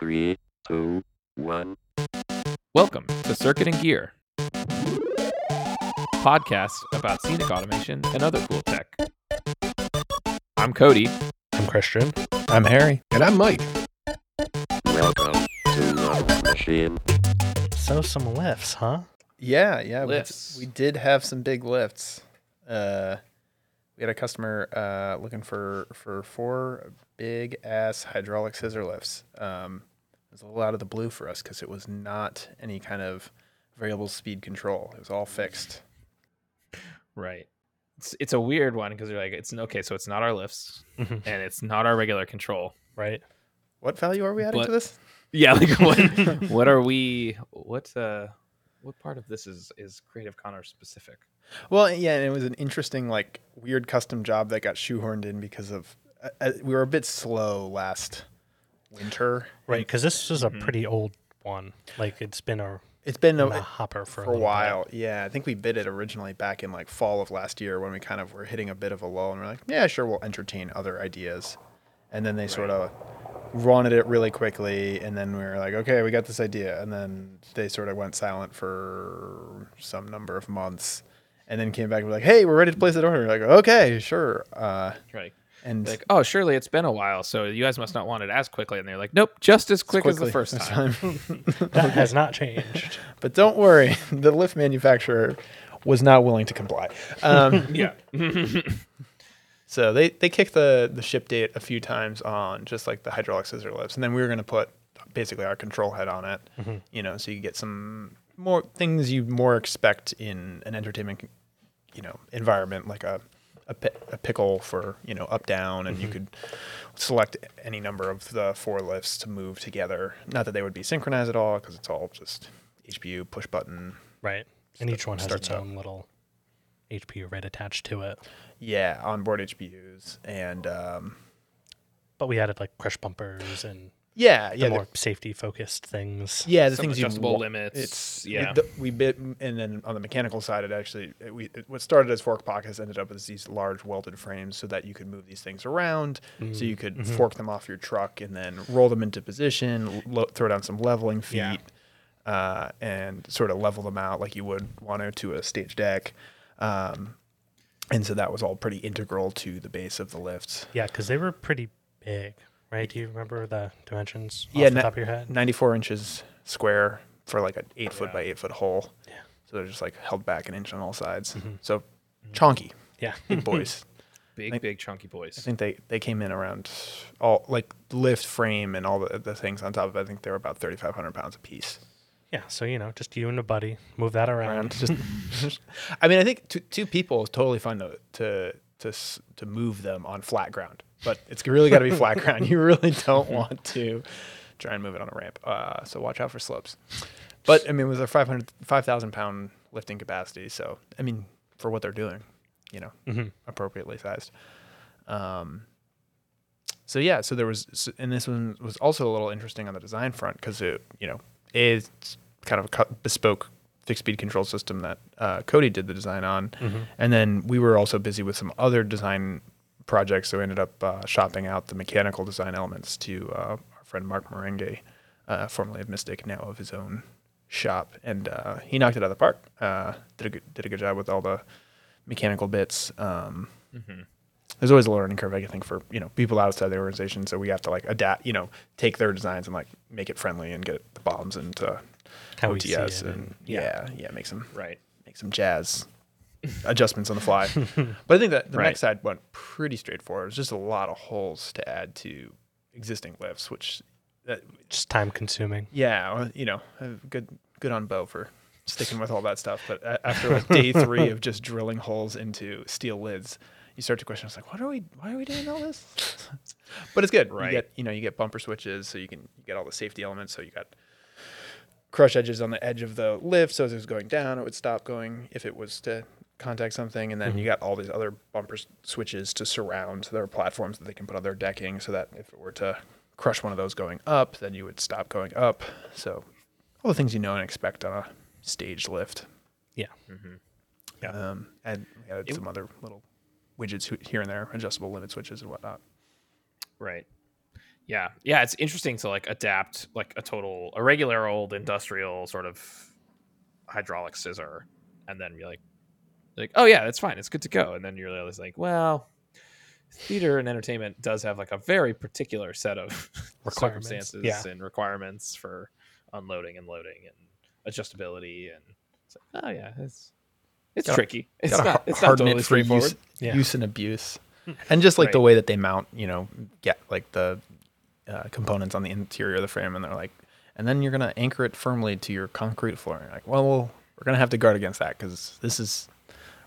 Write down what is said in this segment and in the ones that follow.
Three, two, one. Welcome to Circuit and Gear, podcast about scenic automation and other cool tech. I'm Kody. I'm Christian. I'm Harry. And I'm Mike. Welcome to Love Machine. So some lifts, huh? Yeah, yeah. we- Lifts. We, did have some big lifts. Uh, we had a customer uh, looking for for four big ass hydraulic scissor lifts. Um, it was a little out of the blue for us because it was not any kind of variable speed control. It was all fixed. Right. It's, it's a weird one because you're like, it's okay, so it's not our lifts Mhm. and it's not our regular control. Right. What value are we adding But- to this? Yeah, like what? what are we? What? Uh, what part of this is is Creative Conners specific? Well, yeah, and it was an interesting, like, weird custom job that got shoehorned in because of uh, uh, we were a bit slow last winter. Right. Because this is a Mhm. pretty old one. Like it's been a, It's been in a, hopper for, for a bit. while. Yeah, I think we bid it originally back in like fall of last year when we kind of were hitting a bit of a lull, and we're like, yeah, sure, we'll entertain other ideas. And then they sort of wanted it really quickly, and then we were like, okay, we got this idea, and then they sort of went silent for some number of months, and then came back and were like, hey, we're ready to place an order. We're like, okay, sure. Uh, Right. And Like, oh, surely it's been a while, so you guys must not want it as quickly. And they're like, nope, just as quick as the first this time. That has not changed. but don't worry, the lift manufacturer was not willing to comply. Um, yeah. So they, they kicked the, the ship date a few times on just like the hydraulic scissor lifts, and then we were going to put basically our control head on it, you know, so you get some more things you more expect in an entertainment, you know, environment like a a, pi- a pickle for you know up down, and you could select any number of the four lifts to move together. Not that they would be synchronized at all, because it's all just HPU push button. Right. And each one has its up. own little HPU right attached to it. Yeah, onboard HPUs, and um, But we added like crush bumpers and yeah, the yeah, the- more safety focused things. Yeah, the Some things you adjustable wa- limits, It's yeah. the- we bit, and then on the mechanical side, it actually it, we it, what started as fork pockets ended up as these large welded frames, so that you could move these things around. So you could fork them off your truck and then roll them into position, lo- throw down some leveling feet, Yeah. uh, and sort of level them out like you would want to to a stage deck. Um, and so that was all pretty integral to the base of the lifts. Yeah, because they were pretty big, right? Do you remember the dimensions off Yeah, the na- top of your head? 94 inches square for like an eight foot Yeah. by eight foot hole. Yeah. So they're just like held back an inch on all sides. Mhm. So chunky. Yeah. big boys. Big, Like- big, chunky boys. I think they, they came in around all like lift frame and all the, the things on top of it. I think they were about 3,500 pounds a piece. Yeah. So, you know, just you and a buddy move that around. Around just, I mean, I think two, two people is totally fun to, to, to, to move them on flat ground, but it's really got to be flat ground. You really don't want to try and move it on a ramp. Uh, so watch out for slopes. But I mean, with their 500, 5,000 pound lifting capacity, so I mean, for what they're doing, you know, Mhm. appropriately sized. Um, so yeah, so there was, and this one was also a little interesting on the design front because it, you know, is kind of a bespoke fixed speed control system that uh, Kody did the design on, Mhm. and then we were also busy with some other design projects, so we ended up uh, shopping out the mechanical design elements to uh, our friend Mark Merengue, uh, formerly of Mystic, now of his own shop, and uh, he knocked it out of the park. Uh, did a good, did a good job with all the mechanical bits. Um, Mhm. There's always a learning curve, I think, for you know people outside the organization. So we have to like adapt, you know, take their designs and like make it friendly and get the bombs into How we see OTS it and, and- yeah, yeah, make some Right. make some jazz adjustments on the fly. but I think that the Right. next side went pretty straightforward. It's just a lot of holes to add to existing lifts, which, that, Just time consuming. yeah, you know, good good on Bo for sticking with all that stuff. But after like day three of just drilling holes into steel lids, you start to question. It's like, what are we? Why are we doing all this? but it's good. Right. You get you know you get bumper switches, so you can you get all the safety elements. So you got crush edges on the edge of the lift, so as it was going down, it would stop going if it was to contact something. And then you got all these other bumper switches to surround their platforms that they can put on their decking, so that if it were to crush one of those going up, then you would stop going up. So all the things you know and expect on a staged lift. Yeah. Yeah. Um, and we added It- some other little widgets here and there, adjustable limit switches and whatnot. Right. Yeah, yeah, it's interesting to like adapt like a total a regular old industrial sort of hydraulic scissor, and then you're like, like, oh yeah, that's fine, it's good to go, and then you're always like, well, theater and entertainment does have like a very particular set of circumstances yeah. and requirements for unloading and loading and adjustability, and it's like, oh yeah, it's it's Gotta- tricky. It's Gotta not it's not harden totally it for use. Yeah. use and abuse, and just like the way that they mount, you know, get like the uh, components on the interior of the frame, and they're like, and then you're gonna anchor it firmly to your concrete floor. And you're like, well, well, we're gonna have to guard against that because this is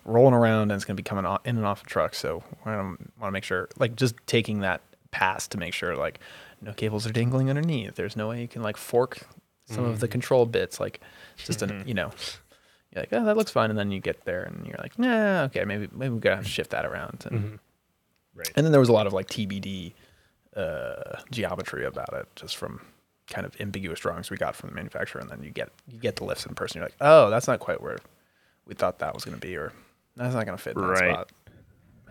rolling around and it's gonna be coming in and off the truck. So we're want to make sure, like, just taking that pass to make sure, like, no cables are dangling underneath. There's no way you can like fork some of the control bits. Like, just Mhm. a you know. You're like, oh, that looks fine, and then you get there, and you're like, nah, okay, maybe maybe we gotta have to shift that around. And, Mhm. Right. and then there was a lot of like TBD uh, geometry about it, just from kind of ambiguous drawings we got from the manufacturer, and then you get you get the lifts in person. You're like, oh, that's not quite where we thought that was going to be, or that's not going to fit in that Right. spot.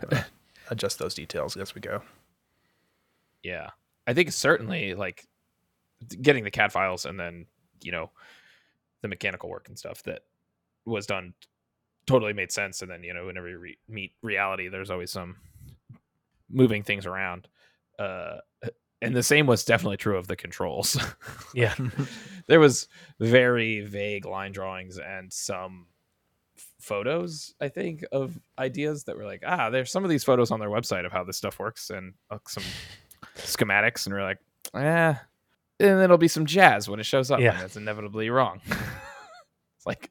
Gotta Adjust those details as we go. Yeah, I think certainly like getting the CAD files and then you know the mechanical work and stuff that was done totally made sense. And then you know whenever you re- meet reality, there's always some moving things around. Uh, and the same was definitely true of the controls. Yeah. there was very vague line drawings and some f- photos i think of ideas that were like ah there's some of these photos on their website of how this stuff works and uh, some schematics and we're like eh and it'll be some jazz when it shows up Yeah. and it's inevitably wrong it's like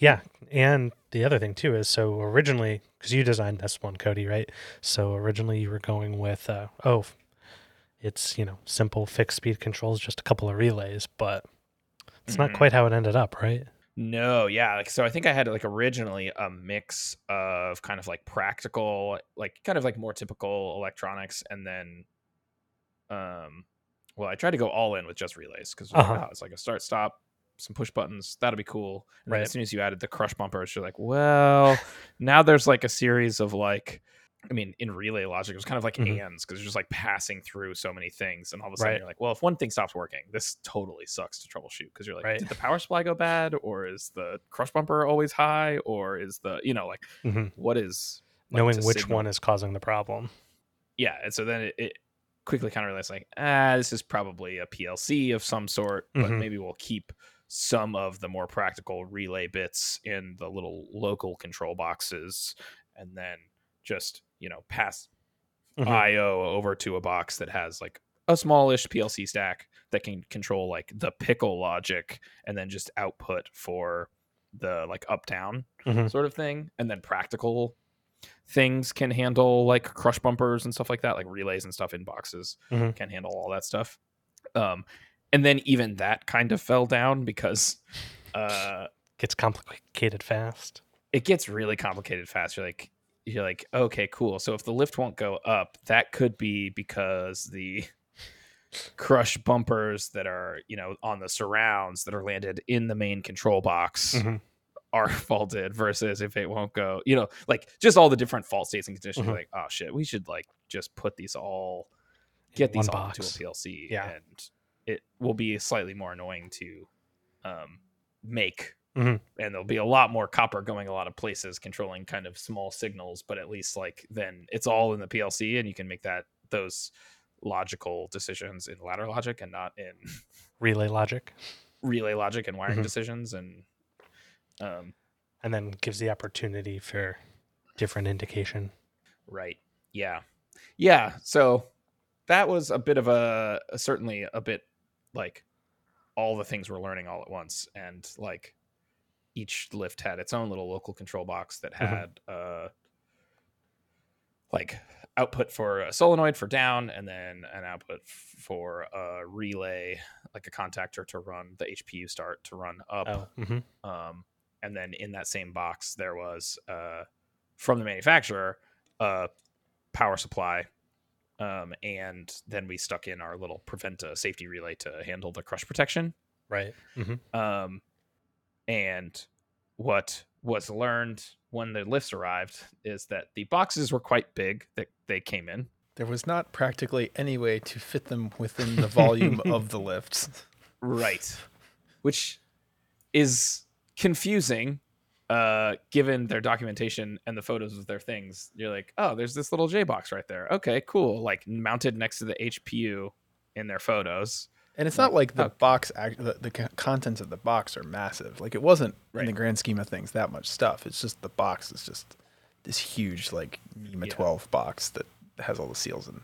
Yeah, and the other thing too is so originally because you designed this one, Kody, right? So originally you were going with uh, oh, it's you know simple fixed speed controls, just a couple of relays, but it's not Mhm. quite how it ended up, right? No, yeah. Like so I think I had like originally a mix of kind of like practical, like kind of like more typical electronics and then um well, I tried to go all in with just relays because Uh-huh. it's like a start stop, some push buttons, that'll be cool. And Right. as soon as you added the crush bumpers, you're like, well, now there's like a series of like I mean, in relay logic, it was kind of like Mhm. ands because you're just like passing through so many things, and all of a sudden Right. you're like, well, if one thing stops working, this totally sucks to troubleshoot because you're like, Right. did the power supply go bad, or is the crush bumper always high, or is the you know like hmm what is like, Knowing which signal- one is causing the problem. yeah, and so then it, it quickly kind of realized like, ah, this is probably a PLC of some sort, but Mhm. maybe we'll keep some of the more practical relay bits in the little local control boxes, and then just you know pass Mhm. IO over to a box that has like a smallish PLC stack that can control like the pickle logic and then just output for the like up down Mhm. sort of thing. And then practical things can handle like crush bumpers and stuff like that, like relays and stuff in boxes Mhm. can handle all that stuff. Um, and then even that kind of fell down because uh, Gets complicated fast. it gets really complicated fast. You're like, you're like, okay, cool. So if the lift won't go up, that could be because the crush bumpers that are, you know, on the surrounds that are landed in the main control box Mhm. are faulted versus if it won't go, you know, like just all the different fault states and conditions. Mhm. Like, oh shit, we should like just put these all, get these one all into a. PLC, Yeah. and it will be slightly more annoying to um, make Mhm. and there'll be a lot more copper going a lot of places controlling kind of small signals but at least like then it's all in the plc and you can make that those logical decisions in ladder logic and not in Relay logic, relay logic and wiring Mhm. decisions and um and then gives the opportunity for different indication. right yeah yeah so that was a bit of a certainly a bit like all the things we're learning all at once and like each lift had its own little local control box that Mhm. had uh like output for a solenoid for down and then an output for a relay like a contactor to run the hpu start to run up Oh, hmm um, and then in that same box there was uh, from the manufacturer a power supply um, and then we stuck in our little preventa safety relay to handle the crush protection right. hmm um, and what was learned when the lifts arrived is that the boxes were quite big that they came in There was not practically any way to fit them within the volume of the lifts. Right. Which is confusing uh given their documentation and the photos of their things. You're like, "Oh, there's this little J box right there. Okay, cool." Like mounted next to the HPU in their photos. And it's not like the oh. box, act, the, the contents of the box are massive. Like it wasn't in the grand scheme of things that much stuff. It's just the box is just this huge like NEMA Yeah. 12 box that has all the seals and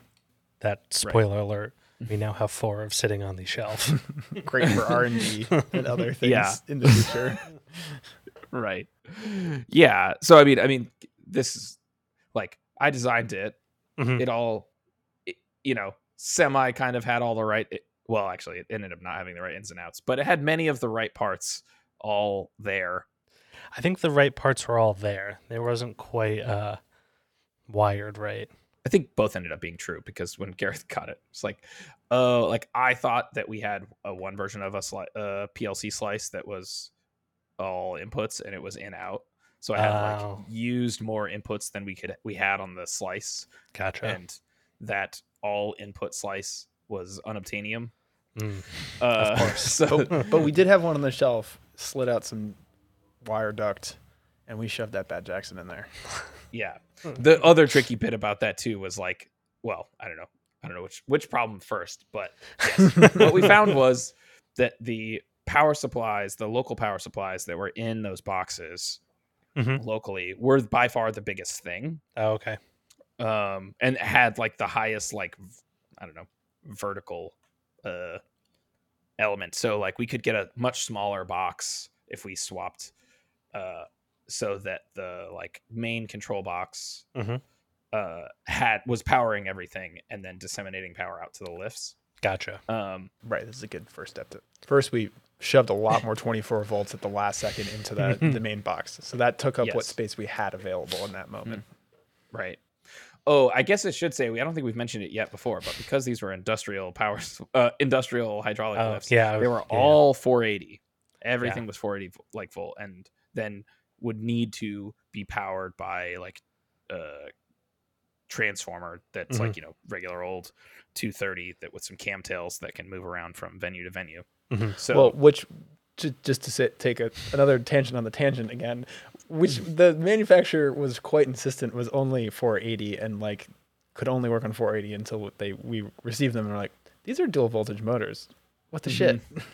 That spoiler alert. We now have four of sitting on the shelf. great for R and D and other things Yeah. in the future. Right. Yeah. So I mean, I mean, this is like I designed it. Mhm. It all, it, you know, semi kind of had all the right. Well, actually, it ended up not having the right ins and outs, but it had many of the right parts all there. I think the right parts were all there. There wasn't quite uh, wired right. I think both ended up being true because when Gareth got it, it's like, oh, like I thought that we had a one version of a sli- uh, PLC slice that was all inputs and it was in out. So I had Oh. like used more inputs than we could we had on the slice, Gotcha. and that all input slice was unobtainium. Mm. Uh, course. So But, but we did have one on the shelf, slid out some wire duct, and we shoved that Bad Jackson in there. yeah, the other tricky bit about that too was like, well, I don't know, I don't know which which problem first, but yes, what we found was that the power supplies, the local power supplies that were in those boxes Mhm. locally, were by far the biggest thing. Oh, okay. um and had like the highest like I don't know vertical uh element so like we could get a much smaller box if we swapped uh so that the like main control box Mhm. uh had was powering everything and then disseminating power out to the lifts Gotcha. um Right, this is a good first step. To, first, we shoved a lot more 24 volts at the last second into the, the main box. So that took up what space we had available in that moment. Right. Oh, I guess it should say we. I don't think we've mentioned it yet before, but because these were industrial power, s- uh, industrial hydraulic Oh, lifts, yeah, they were yeah. all 480. Everything was 480 like full, and then would need to be powered by like a transformer that's Mm-hmm. like you know regular old 230 that with some cam tails that can move around from venue to venue. Mhm. So well, which just to sit, take a, another tangent on the tangent again, which the manufacturer was quite insistent was only 480 and like could only work on 480 until they we received them and were like, these are dual voltage motors. What the mm-hmm. shit?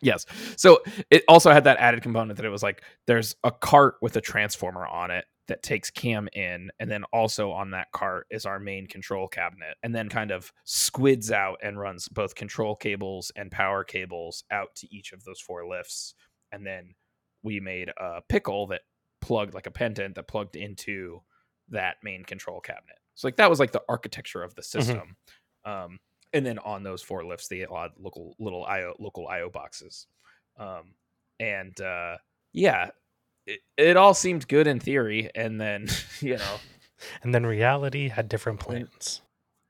Yes. So it also had that added component that it was like there's a cart with a transformer on it that takes cam in, and then also on that cart is our main control cabinet, and then kind of squids out and runs both control cables and power cables out to each of those four lifts. And then we made a pickle that plugged like a pendant that plugged into that main control cabinet. So like that was like the architecture of the system. Um, and then on those four lifts they had local little io local io boxes um and uh yeah it, it all seemed good in theory and then you know And then reality had different plans.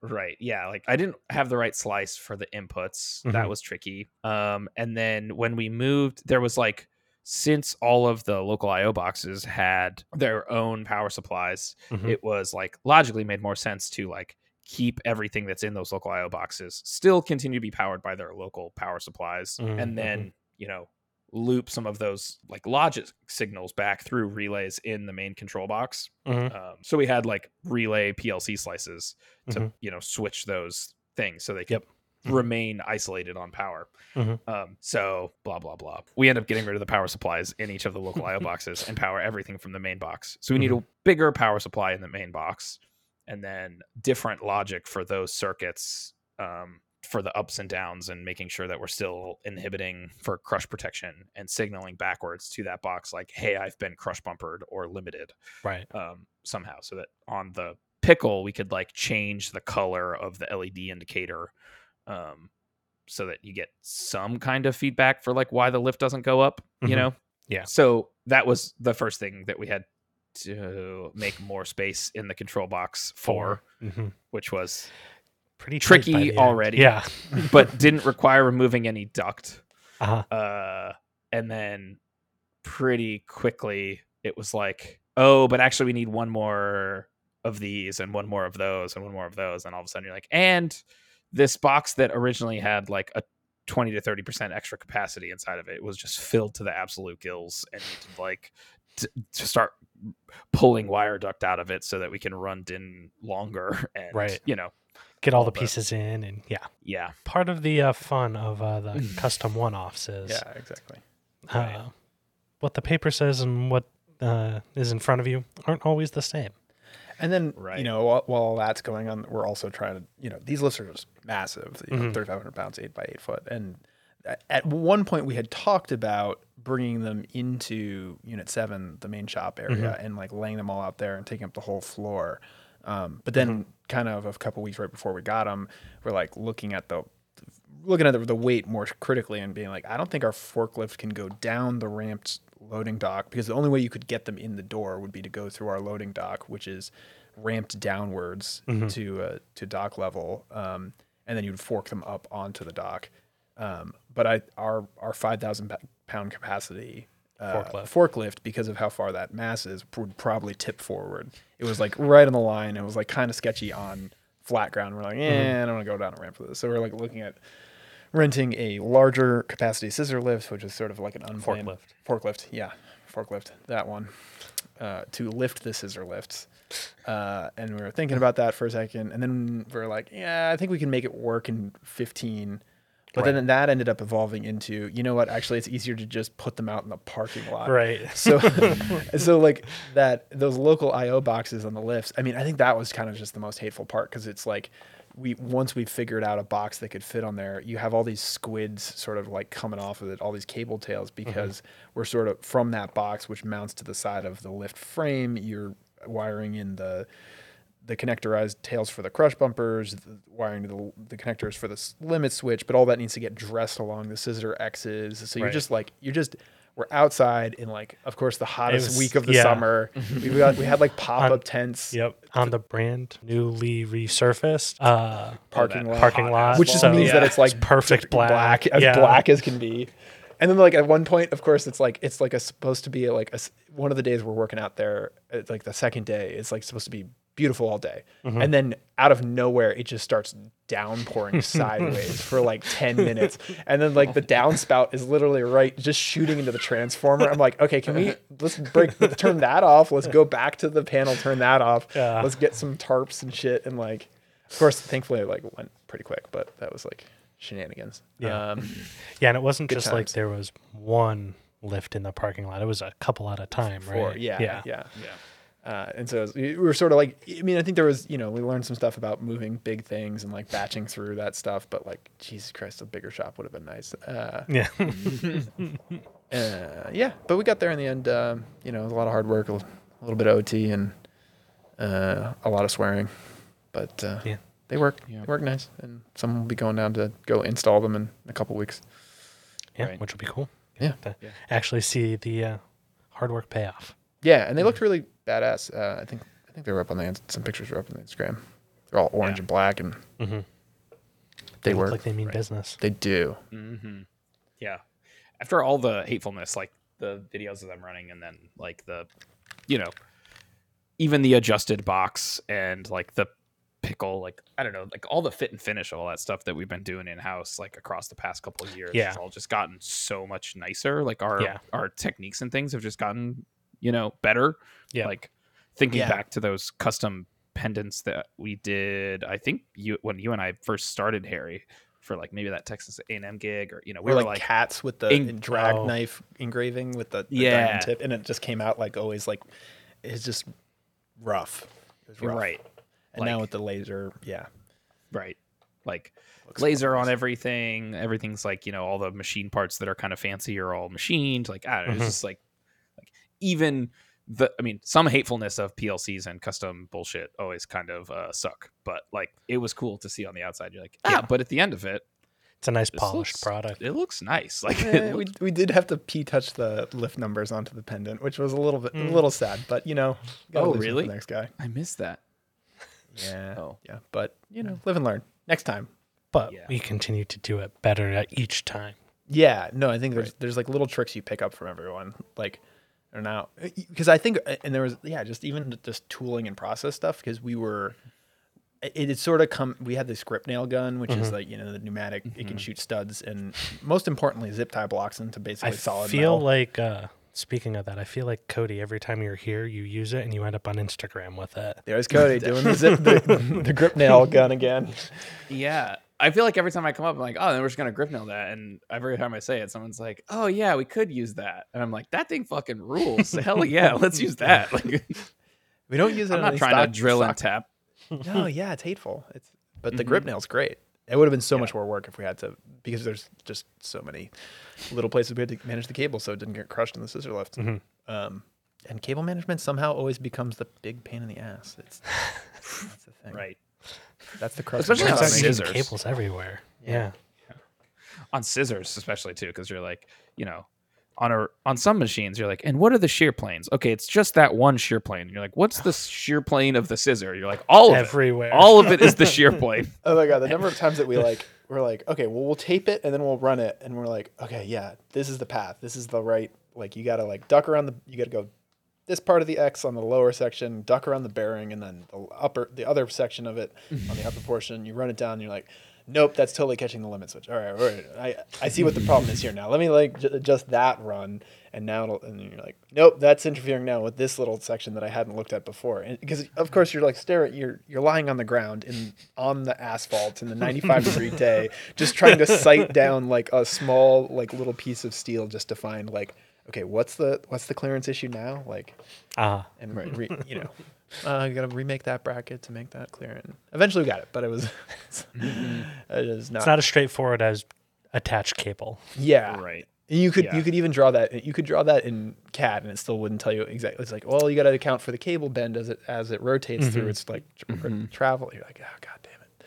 right yeah like i didn't have the right slice for the inputs that Mhm. was tricky um and then when we moved there was like since all of the local io boxes had their own power supplies Mhm. it was like logically made more sense to like keep everything that's in those local IO boxes still continue to be powered by their local power supplies Mhm, and then you know loop some of those like logic signals back through relays in the main control box Mhm. um, so we had like relay plc slices to Mhm. you know switch those things so they could Yep. Remain isolated on power. Mhm. um, so blah blah blah. We end up getting rid of the power supplies in each of the local io boxes and power everything from the main box. So we need a bigger power supply in the main box and then different logic for those circuits um, for the ups and downs and making sure that we're still inhibiting for crush protection and signaling backwards to that box like hey i've been crush bumpered or limited Right. um, somehow. So that on the pickle we could like change the color of the led indicator um, so that you get some kind of feedback for like why the lift doesn't go up you Mhm. know Yeah. so that was the first thing that we had to make more space in the control box for Mhm. which was Pretty Tricky the end. already. Yeah. but didn't require removing any duct Uh-huh. uh and then pretty quickly it was like oh but actually we need one more of these and one more of those and one more of those and all of a sudden you're like and this box that originally had like a 20 to 30 percent extra capacity inside of it was just filled to the absolute gills and like to, to start pulling wire duct out of it so that we can run din longer and Right. you know Get all all the the- pieces in, and yeah, yeah part of the uh, fun of uh, the custom one-offs is Yeah, exactly. Right. uh, what the paper says and what uh, is in front of you aren't always the same. And then, Right. you know, while, while all that's going on, we're also trying to, you know, these lifts are just massive, you know, Mhm. 3,500 pounds, eight by eight foot. And at one point, we had talked about bringing them into Unit 7, the main shop area, and like laying them all out there and taking up the whole floor. Um, but then, kind of a couple weeks right before we got them, we're like looking at the looking at the, the weight more critically and being like, I don't think our forklift can go down the ramped loading dock because the only way you could get them in the door would be to go through our loading dock, which is ramped downwards to uh, to dock level, um, and then you'd fork them up onto the dock. Um, but I our our five thousand pound capacity. Uh, Forklift. forklift because of how far that mass is would probably tip forward. It was like right on the line. It was like kind of sketchy on flat ground. We're like, yeah, I don't want to go down a ramp for this. So we're like looking at renting a larger capacity scissor lift, which is sort of like an unplanned Forklift. Forklift, yeah, forklift, that one, uh, to lift the scissor lifts. Uh, and we were thinking about that for a second, and then we are like, yeah, I think we can make it work in 15. But then that ended up evolving into, you know what? Actually, it's easier to just put them out in the parking lot. Right. So, so like that, those local IO boxes on the lifts. I mean, I think that was kind of just the most hateful part because it's like we once we figured out a box that could fit on there, you have all these squids sort of like coming off of it, all these cable tails mm-hmm. because we're sort of from that box which mounts to the side of the lift frame. You're wiring in the the connectorized tails for the crush bumpers, the wiring to the, the connectors for the limit switch, but all that needs to get dressed along the scissor X's. So you're Right. just like you're just we're outside in like of course the hottest was- week of the yeah. summer. we got we had like pop On- up tents, Yep. On the brand newly resurfaced uh, parking lot, parking lot, which just so- means that it's like It's perfect black. black as Yeah. black as can be. And then like at one point, of course, it's like it's like a supposed to be like a one of the days we're working out there. It's like the second day, it's like supposed to be beautiful all day, Mm-hmm. and then out of nowhere, it just starts downpouring sideways for like ten minutes, and then like the downspout is literally right, just shooting into the transformer. I'm like, okay, can we let's break let's turn that off. Let's go back to the panel, turn that off. Yeah. Let's get some tarps and shit, and like, of course, thankfully, it like went pretty quick, but that was like shenanigans. Yeah. Um, Yeah, and it wasn't just like there was one lift in the parking lot. It was a couple at a time, for right? yeah, yeah, Yeah. yeah Uh, and so was- we were sort of like, I mean, I think there was, you know, we learned some stuff about moving big things and like batching through that stuff. But like, Jesus Christ, a bigger shop would have been nice. Uh, Yeah. uh, yeah, but we got there in the end. Um, you know, it was a lot of hard work, a little bit of OT, and uh, a lot of swearing. But uh, Yeah. they work. Yeah. They work nice, and someone will be going down to go install them in a couple weeks. yeah, Right. which would be cool. Yeah. To Yeah. actually see the uh, hard work pay off. Yeah, and they looked really badass. Uh, I think I think they were up on the ins- some pictures were up on the Instagram. They're all orange Yeah. and black, and Mm-hmm. they look work. like they mean Right. business. they do. hmm Yeah. After all the hatefulness, like the videos of them running, and then like the, you know, even the adjusted box and like the pickle, like I don't know, like all the fit and finish, all that stuff that we've been doing in house, like across the past couple of years, Yeah. has all just gotten so much nicer. Like our Yeah. our techniques and things have just gotten, you know, better. Yeah. Like thinking Yeah. back to those custom pendants that we did, I think you when you and I first started Harry for like maybe that Texas A&M gig or you know we We were like, like cats with the ing- drag oh. knife engraving with the, the Yeah. diamond tip, and it just came out like always like it's just rough. It You're rough. right. And now with the laser, yeah, Right. Like looks laser on everything. Everything's like, you know, all the machine parts that are kind of fancy are all machined. Like, I don't know. Mhm. It's just like, like even the, I mean, some hatefulness of PLCs and custom bullshit always kind of uh, suck, but like it was cool to see on the outside. You're like, ah, Yeah. but at the end of it, It's a nice polished looks- product. it looks nice. Like, Eh, it we, we did have to p touch the lift numbers onto the pendant, which was a little bit Mm. a little sad, but you know, Oh, lose it for really? The next guy, I missed that. yeah, Oh. yeah, but you know, live and learn. Next time, But Yeah. we continue to do it better at each time. Yeah, no, I think there's there's like little tricks you pick up from everyone. Like, or now because uh, I think uh, and there was yeah just even just tooling and process stuff because we were it had sort of come we had this grip nail gun which is mm-hmm. like you know the pneumatic it can mm-hmm. shoot studs and most importantly zip tie blocks into basically I solid feel metal. like uh, speaking of that, I feel like Kody. Every time you're here, you use it and you end up on Instagram with it. there's Kody doing the zip the, the grip nail gun again Yeah. I feel like every time I come up, I'm like, oh, then we're just gonna grip nail that. And every time I say it, someone's like, oh yeah, we could use that. And I'm like, that thing fucking rules. Hell yeah, let's use that. Like, we don't use it I'm not trying stock- to drill stock- and tap. no yeah it's hateful it's but the grip nail's great it would have been so much more work if we had to because there's just so many little places we had to manage the cable so it didn't get crushed in the scissor lift um, and cable management somehow always becomes the big pain in the ass it's that's the thing Right. That's the crux Especially of on Turns out it. you need scissors. cables everywhere. Yeah. On scissors, especially too, because you're like, you know, on a on some machines, you're like, and what are the shear planes? Okay, it's just that one shear plane. And you're like, what's the shear plane of the scissor? You're like, all of Everywhere. it. All of it is the shear plane. oh my god the number of times that we like we're like okay well we'll tape it and then we'll run it and we're like okay yeah this is the path this is the right like you gotta like duck around the you gotta go this part of the X on the lower section, duck around the bearing, and then the upper, the other section of it on the upper portion. You run it down, and you're like, nope, that's totally catching the limit switch. All right, all right, I, I see what the problem is here now. Let me like j- adjust that run, and now it'll, and you're like, nope, that's interfering now with this little section that I hadn't looked at before. And because of course you're like staring, you're you're lying on the ground in on the asphalt in the 95 degree day, just trying to sight down like a small like little piece of steel just to find like. Okay, what's the what's the clearance issue now? Like, Ah, and re, you know, uh, you gotta remake that bracket to make that clear. And eventually we got it, but it was it is not. it's not as straightforward as attached cable. yeah, Right. And you could Yeah. you could even draw that. You could draw that in CAD, and it still wouldn't tell you exactly. It's like, well, you got to account for the cable bend as it as it rotates through its like tr- travel. You're like, oh god damn it,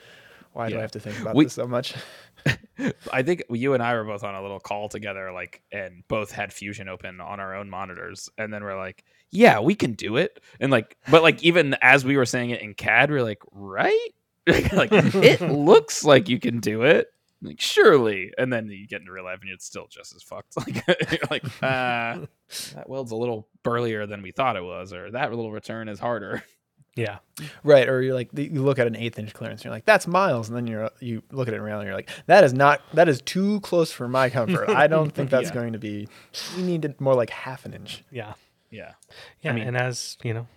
why do I have to think about We- this so much? I think you and I were both on a little call together, like, and both had Fusion open on our own monitors, and then we're like, "Yeah, we can do it." And like, but like, even as we were saying it in CAD, we are like, "Right? like, it looks like you can do it." Like, surely, and then you get into real life, and it's still just as fucked. Like, you're like, uh, that weld's a little burlier than we thought it was, or that little return is harder. Yeah. Right, or you're like you look at an eighth inch clearance, and you're like, that's miles, and then you're you look at it around, and you're like, that is not that is too close for my comfort. I don't think that's Yeah. going to be. We need it more like half an inch. Yeah. Yeah, Yeah. mean- and as you know,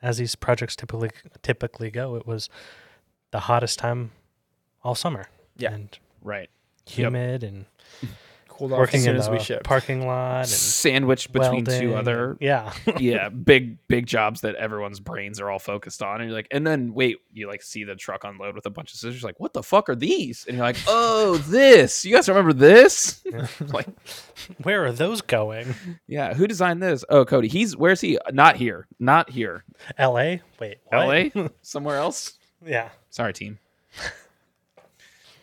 as these projects typically typically go, it was the hottest time all summer. Yeah. And right. humid and Cooled off working as soon in as we the shipped. parking lot and Sandwiched between welding two and- other yeah. yeah, big big jobs that everyone's brains are all focused on, and you're like, and then wait, you like see the truck unload with a bunch of scissors, like, what the fuck are these? And you're like, oh, this. You guys remember this? like, Where are those going? yeah, who designed this? Oh, Kody. He's where's he? Not here. Not here. L.A. Wait. what? L.A. Somewhere else. yeah. Sorry, team.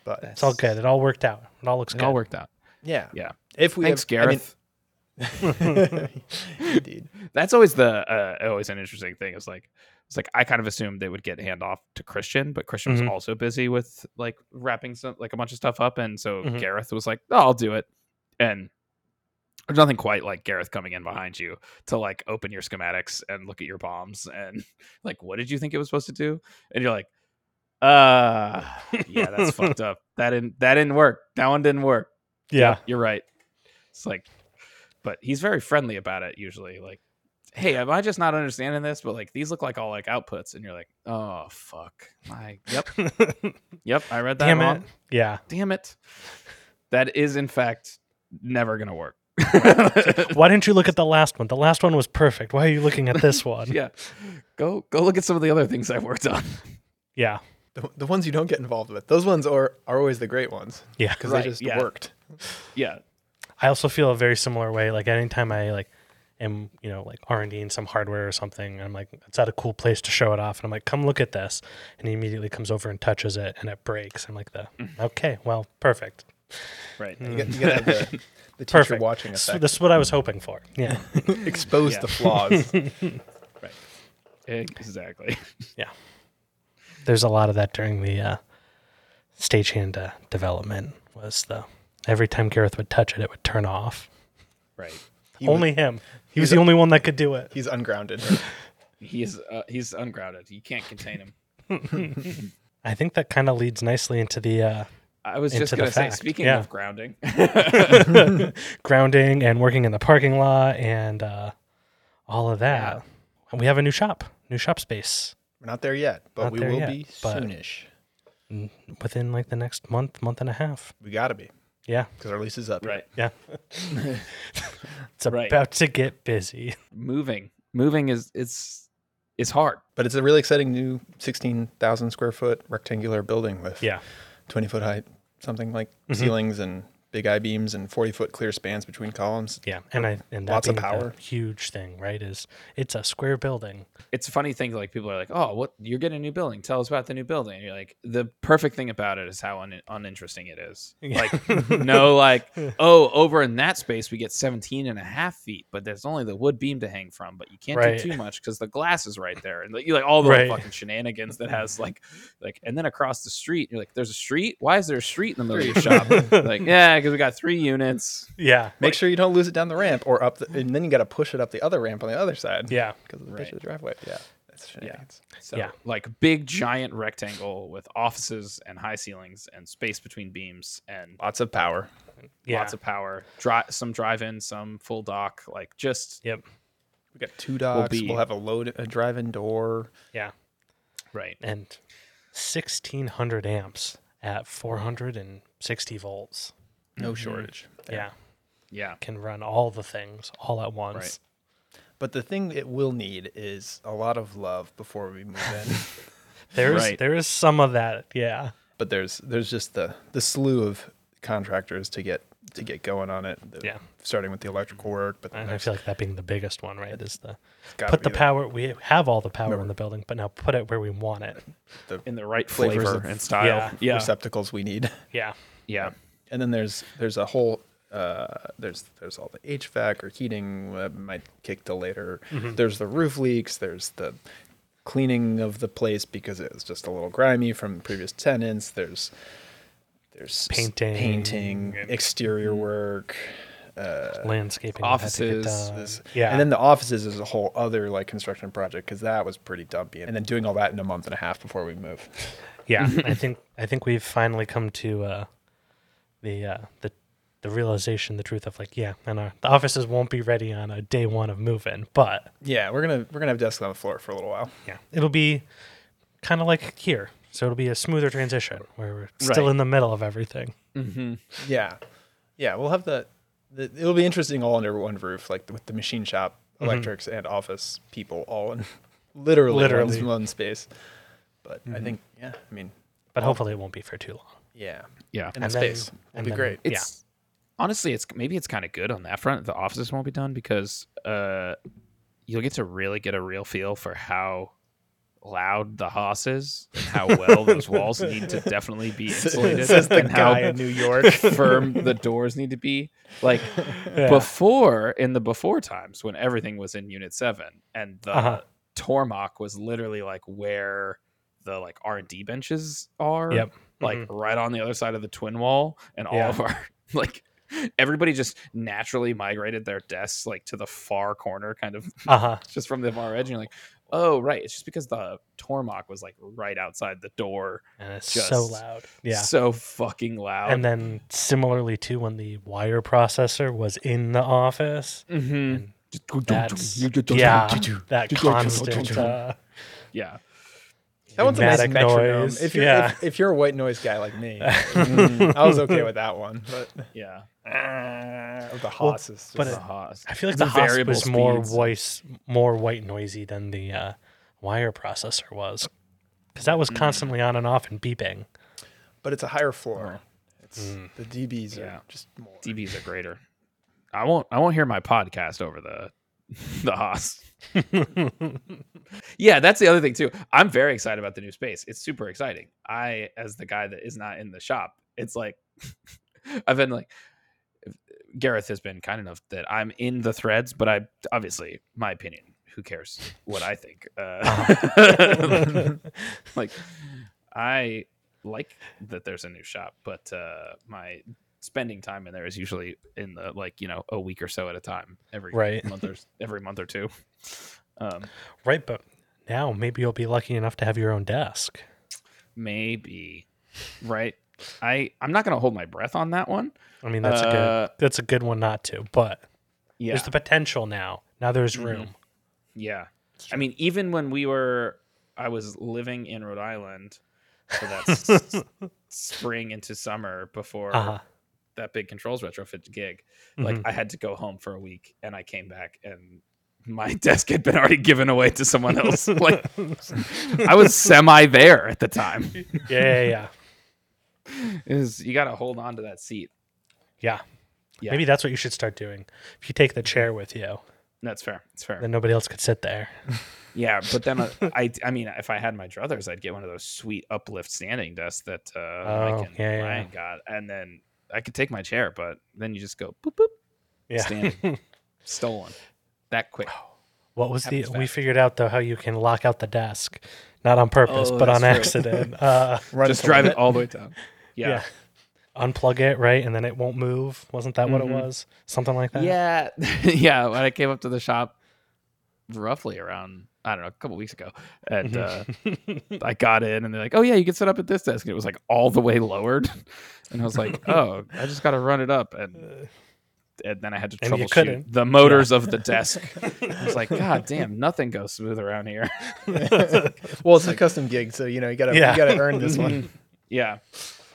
but It's all good. It all worked out. It all looks good. It good. all worked out. Yeah, Yeah. If we Thanks, have, I mean- Gareth. Indeed. That's always the uh, always an interesting thing. It's like it's like I kind of assumed they would get hand off to Christian, but Christian was Mhm. also busy with like wrapping some like a bunch of stuff up, and so Mhm. Gareth was like, "Oh, I'll do it." And there's nothing quite like Gareth coming in behind you to like open your schematics and look at your bombs and like, what did you think it was supposed to do? And you're like, uh, yeah, that's fucked up. That didn't that didn't work. That one didn't work. Yeah. Yep, you're right. It's like, but he's very friendly about it usually. Like, hey, am I just not understanding this? But like, these look like all like outputs, and you're like, oh fuck, my, yep, yep, I read that Damn wrong. it. Yeah. Damn it, that is in fact never gonna work. Why didn't you look at the last one? The last one was perfect. Why are you looking at this one? yeah, go go look at some of the other things I've worked on. Yeah. The, the ones you don't get involved with, those ones are are always the great ones Yeah. because Right, they just yeah. worked. Yeah, I also feel a very similar way. Like anytime I like am, you know, like R and D in some hardware or something, I'm like, it's at a cool place to show it off, and I'm like, come look at this, and he immediately comes over and touches it, and it breaks. I'm like, the mm. okay, well, perfect, right. You, got, you gotta the, the teacher perfect. watching This, effect. this is what I was hoping for. Yeah, Expose Yeah. the flaws. Right. Exactly. There's a lot of that during the uh, stagehand uh, development. Was the every time Gareth would touch it, it would turn off. Right. He was- only him. He was he's- the only one that could do it. He's ungrounded. He's uh, he's ungrounded. You can't contain him. I think that kind of leads nicely into the uh, I was Into just the gonna say, fact, speaking yeah. of grounding, grounding and working in the parking lot and uh, all of that. And we have a new shop, new shop space We're not there yet, but Not we will yet, be soonish. within like the next month, month and a half. We gotta be Yeah, because our lease is up. right? yeah. it's Right. about to get busy. Moving, moving is is is hard. But it's a really exciting new 16,000 square foot rectangular building with Yeah. 20 foot height, something like Mhm. ceilings and big I beams and 40 foot clear spans between columns. Yeah, and I and that Lots of being the power. huge thing, right? Is it's a square building. It's a funny thing. Like people are like, "Oh, what? You're getting a new building. Tell us about the new building." And you're like, the perfect thing about it is how un- uninteresting it is. Like, no, like, oh, over in that space we get 17 and a half feet, but there's only the wood beam to hang from. But you can't Right. do too much because the glass is right there, and like, you like all the Right. fucking shenanigans that has like, like, and then across the street, you're like, "There's a street. Why is there a street in the middle of your shop?" like, yeah, because we got three units. Yeah, Make sure you don't lose it down the ramp or up, the, and then you got to push it up the other ramp on the other side. yeah, because of the Right. pitch of the driveway. Yeah, that's shenanigans. So Yeah. like big giant rectangle with offices and high ceilings and space between beams and Lots of power. yeah. lots of power. Dri- some drive-in, some full dock. Like just yep. We got two docks. be- We'll have a load, a drive-in door. Yeah, right. and sixteen hundred amps at four hundred and sixty volts. No mm-hmm. shortage. there. Yeah, Yeah. can run all the things all at once. Right. But the thing it will need is a lot of love before we move in. There's Right. there is some of that. Yeah, but there's there's just the the slew of contractors to get to get going on it. The- Yeah. Starting with the electrical work, but and I feel like that being the biggest one, right? Is the put the power. We have all the power in the building, but now put it where we want it. the, In the right Flavors flavor and style. yeah, Yeah. receptacles we need. Yeah, Yeah. And then there's there's a whole uh, there's there's all the HVAC or heating uh, might kick to later. Mm-hmm. There's the roof leaks. There's the cleaning of the place because it was just a little grimy from previous tenants. There's there's Painting painting, exterior work. Uh, landscaping that to get Offices. Yeah, and then the offices is a whole other like construction project because that was pretty dumpy. And then doing all that in a month and a half before we move. yeah. I think I think we've finally come to uh, the uh, the the realization, the truth of like, yeah, and our, the offices won't be ready on a day one of moving, but Yeah, we're gonna we're gonna have desks on the floor for a little while. yeah, it'll be kind of like here. So it'll be a smoother transition where we're still Right. in the middle of everything. Mm-hmm. Yeah, yeah. We'll have the, the. It'll be interesting all under one roof, like with the machine shop, electrics, and office people all in literally, Literally. One, one space. But I think, yeah. I mean, But hopefully it won't be for too long. Yeah. Yeah. And, And that then- space will and be then- great. Yeah. Honestly, it's maybe it's kind of good on that front. The offices won't be done because uh, you'll get to really get a real feel for how loud the house is and how well those walls need to definitely be insulated Says the and how guy in New York. firm the doors need to be. Like Yeah. before in the before times when everything was in Unit Seven and the Uh-huh. Tormach was literally like where the like R and D benches are Yep. Like Mhm. right on the other side of the twin wall and all Yeah. of our like everybody just naturally migrated their desks like to the far corner kind of Uh huh. just from the far edge and you're like oh right it's just because the tormach was like right outside the door And it's Just so loud. Yeah. so fucking loud And then similarly too, when the wire processor was in the office, mm-hmm. that's yeah, that constant. Uh, yeah That one's a nice pneumatic metronome. noise. If you're Yeah. if, if you're a white noise guy like me, mm, I was okay with that one. But yeah uh, the Well, Haas is but just- it- Haas. I feel like The the, Haas variable was more voice, more white noisy than the uh, wire processor was, because that Mm. was constantly on and off and beeping. but it's a higher floor. It's Mm. the DBs Yeah. are just more. dbs are greater i won't i won't hear my podcast over the the Haas. yeah, that's the other thing too. I'm very excited about the new space. It's super exciting. I, as the guy that is not in the shop, it's like I've been like Gareth has been kind enough that I'm in the threads, but I obviously my opinion. Who cares what I think? Uh, like I like that there's a new shop, but uh, my spending time in there is usually in the like you know a week or so at a time every Right. month or every month or two. Um, Right, but now maybe you'll be lucky enough to have your own desk. maybe, right? I I'm not gonna hold my breath on that one. I mean, that's a Uh, good that's a good one not to, but Yeah, there's the potential now. Now there's Mhm. room. Yeah. I mean, even when we were, I was living in Rhode Island for that s- spring into summer before Uh-huh. That big controls retrofit gig. Like, Mhm. I had to go home for a week and I came back and my desk had been already given away to someone else. like, I was semi there at the time. yeah, yeah, yeah. Is you got to hold on to that seat. Yeah. Yeah. Maybe that's what you should start doing. If you take the chair with you, That's fair. That's fair. then nobody else could sit there. Yeah, but then uh, I, I mean, if I had my druthers, I'd get one of those sweet uplift standing desks that uh, Oh, Mike and yeah, yeah. Ryan got, and then I could take my chair, but then you just go boop boop, Yeah. Standing. stolen, that quick. what was the? Happens We figured out though how you can lock out the desk, not on purpose, Oh, but on true. accident. Uh, Run just drive it all the way down. Yeah, yeah. Unplug it, right, and then it won't move. Wasn't that what Mhm. it was? Something like that. yeah, yeah. When I came up to the shop, roughly around I don't know a couple weeks ago, and uh, I got in, and they're like, "Oh yeah, you can set up at this desk," and it was like all the way lowered, and I was like, "Oh, I just got to run it up," and and then I had to And troubleshoot the motors of the desk. I was like, God damn, nothing goes smooth around here. well, it's a custom gig, so you know you gotta Yeah. you gotta earn this one. yeah,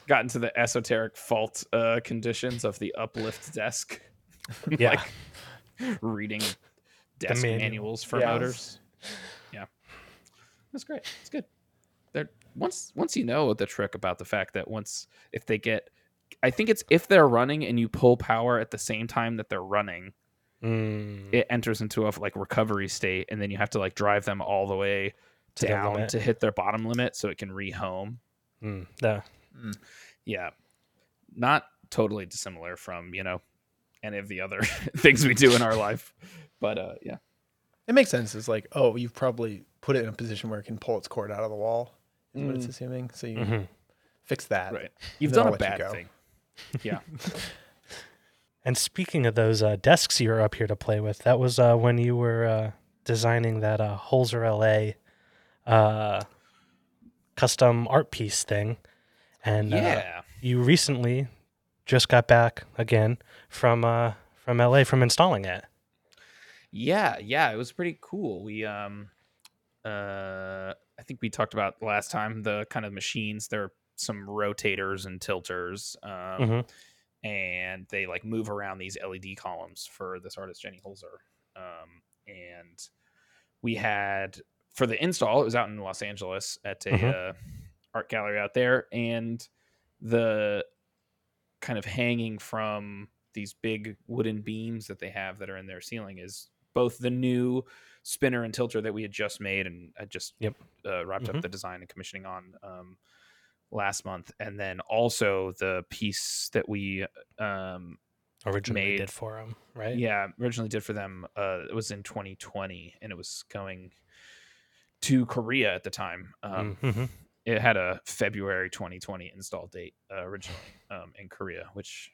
got into the esoteric fault uh, conditions of the uplift desk, yeah. reading desk manual. manuals for Yeah. motors. Yeah, that's great. It's good. They're once once you know the trick about the fact that once if they get, I think it's if they're running and you pull power at the same time that they're running, Mm, it enters into a like recovery state, and then you have to like drive them all the way To down limit. to hit their bottom limit so it can rehome. mm, yeah. Yeah, not totally dissimilar from you know any of the other things we do in our life, but uh, yeah, It makes sense. It's like, oh, you've probably put it in a position where it can pull its cord out of the wall. Is what it's Mm. assuming. So you Mhm. fix that. right. You've then done I'll a let you bad go. thing. Yeah, And speaking of those uh, desks you were up here to play with, that was uh, when you were uh, designing that uh, Holzer LA uh, custom art piece thing. And uh, yeah. you recently just got back again from uh, from LA from installing it. Yeah, yeah, it was pretty cool. We um uh I think we talked about last time the kind of machines, there are some rotators and tilters. Um Mhm. and they like move around these LED columns for this artist Jenny Holzer. Um and we had for the install, it was out in Los Angeles at a Mhm. uh, art gallery out there and the kind of hanging from these big wooden beams that they have that are in their ceiling is both the new spinner and tilter that we had just made and I just Yep. uh, wrapped Mhm. up the design and commissioning on um, last month, and then also the piece that we um, Originally Made- did for them, right? yeah originally did for them. Uh, it was in 2020, and it was going to Korea at the time. Um, Mhm. it had a February 2020 install date uh, originally um, in Korea, which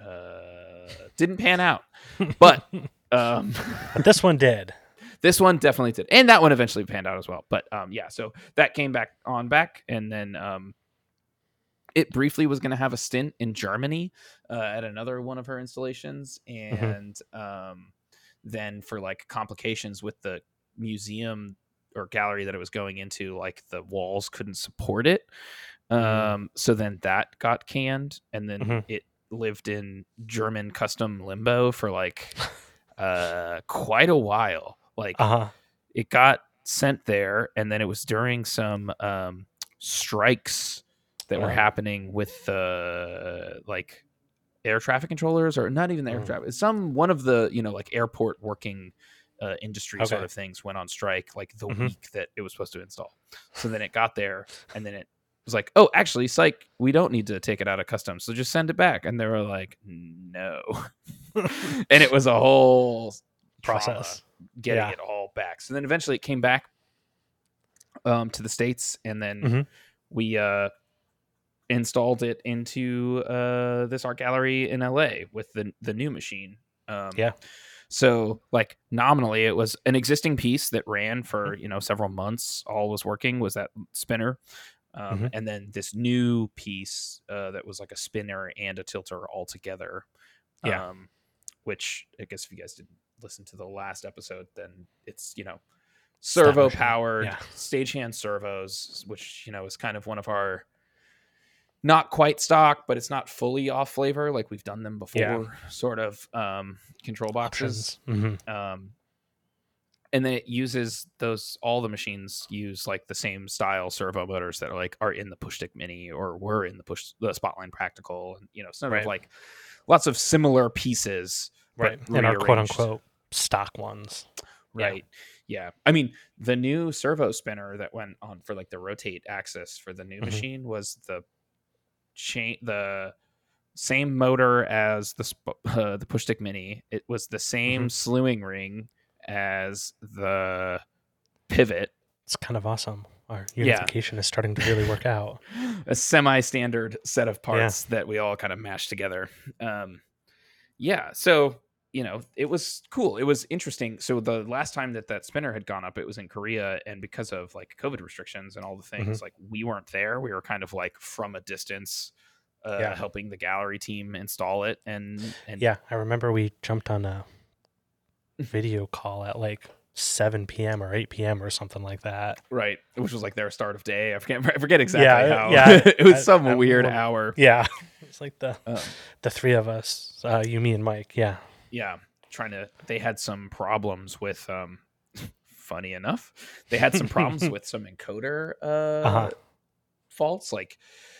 uh, didn't pan out. But um, But this one did. this one definitely did, and that one eventually panned out as well. But um, yeah, so that came back on back, and then um, it briefly was going to have a stint in Germany uh, at another one of her installations, and um, then for like complications with the museum or gallery that it was going into, like the walls couldn't support it. Um, so then that got canned, and then Mhm. it lived in German custom limbo for like uh quite a while. Like Uh huh. it got sent there and then it was during some um strikes that were Oh. happening with the like air traffic controllers or not even the air Mm. traffic some one of the you know like airport working uh, industry sort of things went on strike like the Mhm. week that it was supposed to install so then it got there and then it was like oh actually psych we don't need to take it out of customs so just send it back and they were like no and it was a whole Process. getting Yeah. it all back. So then eventually it came back um, to the states, and then Mhm. we uh, installed it into uh, this art gallery in LA with the the new machine. Um, Yeah. So like nominally, it was an existing piece that ran for you know several months. All was working was that spinner, um, Mhm. and then this new piece uh, that was like a spinner and a tilter all together. Yeah. Um, which I guess if you guys didn't listen to the last episode, then it's you know servo powered Yeah. stagehand servos, which you know is kind of one of our not quite stock, but it's not fully off flavor like we've done them before. Yeah. Sort of um, control boxes. Mhm. um, and then it uses those. All the machines use like the same style servo motors that are like are in the push stick mini or were in the push the Spotline Practical, and you know sort Right. of like lots of similar pieces Right. And our quote unquote stock ones. Right. Yeah. I mean, the new servo spinner that went on for like the rotate axis for the new Mhm. machine was the chain the same motor as the sp- uh, the push stick mini. It was the same slewing ring as the pivot. It's kind of awesome. Our Yeah. unification is starting to really work out. a semi-standard set of parts that we all kind of mashed together. Um, yeah, so you know, it was cool. It was interesting. So the last time that that spinner had gone up, it was in Korea, and because of like COVID restrictions and all the things, like we weren't there. We were kind of like from a distance, uh, Yeah. helping the gallery team install it, and and Yeah, I remember we jumped on a video call at like 7 p.m. or 8 p.m. or something like that. right, which was like their start of day. I forget, I forget exactly Yeah, how. yeah, it was I- some I weird remember- hour. Yeah, it's like the Um, the three of us, uh, you, me, and Mike. Yeah, yeah trying to they had some problems with um funny enough they had some problems with some encoder uh Uh-huh. faults like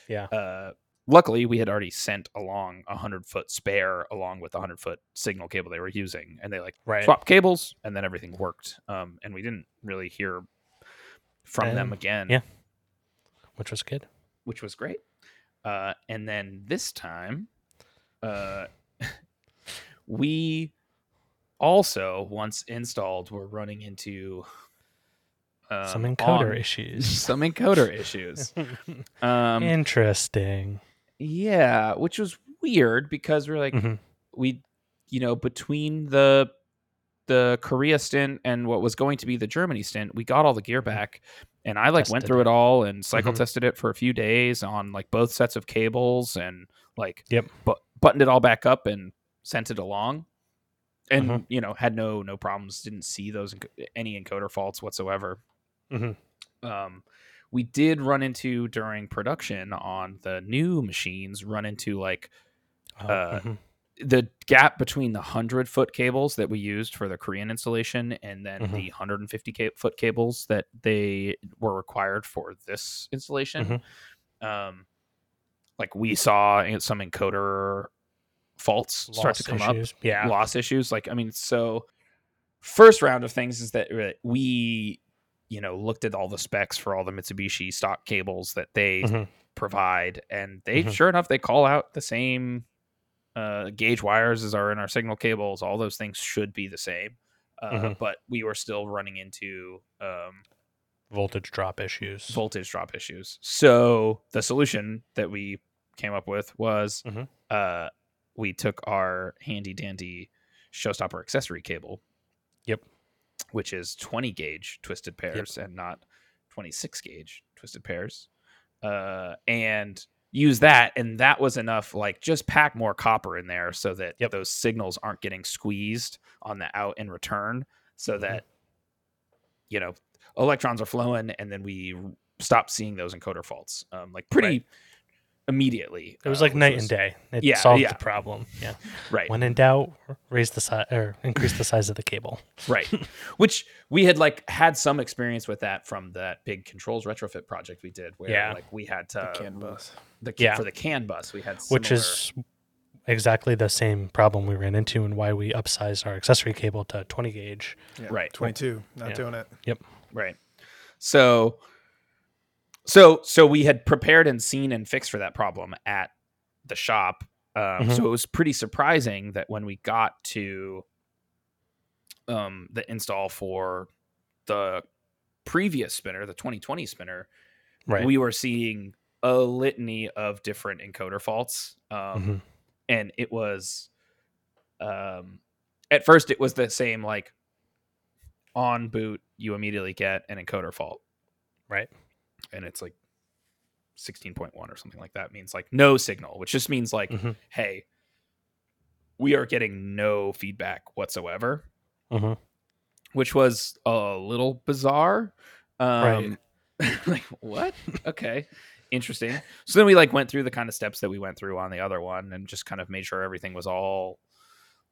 Yeah. uh luckily we had already sent along a hundred foot spare along with the hundred foot signal cable they were using and they like right. swapped cables and then everything worked um and we didn't really hear from them again yeah. Which was good. which was great. Uh, and then this time, uh, we also once installed were running into um, Some encoder on- issues. Some encoder issues. Um, Interesting. Yeah, which was weird because we're like Mhm. we, you know, between the the Korea stint and what was going to be the Germany stint, we got all the gear back, and I like went through it it. all and cycle Mhm. tested it for a few days on like both sets of cables and like Yep. but buttoned it all back up and sent it along, and Mhm. you know had no no problems, didn't see those any encoder faults whatsoever. Mhm. Um, we did run into during production on the new machines, run into like Oh, uh, mhm. the gap between the 100 foot cables that we used for the Korean installation and then Mhm. the 150 ca- foot cables that they were required for this installation. Um, like we saw some encoder faults start to come issues. up, Yeah. loss issues. Like, I mean, so first round of things is that uh, we, you know, looked at all the specs for all the Mitsubishi stock cables that they Mhm. provide, and they Mhm. sure enough they call out the same uh, gauge wires as are in our signal cables. All those things should be the same, uh, Mhm. but we were still running into um, Voltage drop issues. voltage drop issues. So the solution that we came up with was Mhm. uh, we took our handy dandy showstopper accessory cable. Yep. Which is 20 gauge twisted pairs and not 26 gauge twisted pairs. Uh, and use that. And that was enough, like just pack more copper in there so that Yep. those signals aren't getting squeezed on the out and return so Mhm. that, you know, electrons are flowing and then we stop seeing those encoder faults um, like pretty immediately. it was uh, like which night was- and day. It Yeah, solved yeah. the problem. Yeah. Right. When in doubt, raise the size or increase the size of the cable. right which we had like had some experience with that from that big controls retrofit project we did where Yeah. like we had to the CAN bus. the Yeah. for the can bus we had which is exactly the same problem we ran into and why we upsized our accessory cable to 20 gauge. Yeah, Right. 22. Not Yeah. doing it. Yep. Right so so so we had prepared and seen and fixed for that problem at the shop um, Mhm. so it was pretty surprising that when we got to um, the install for the previous spinner the 2020 spinner Right. we were seeing a litany of different encoder faults. Um, Mhm. and it was um at first it was the same like on boot you immediately get an encoder fault Right. And it's like 16.1 or something like that means like no signal which just means like Mhm. hey we are getting no feedback whatsoever Mhm. which was a little bizarre Right. um like what okay interesting so then we like went through the kind of steps that we went through on the other one and just kind of made sure everything was all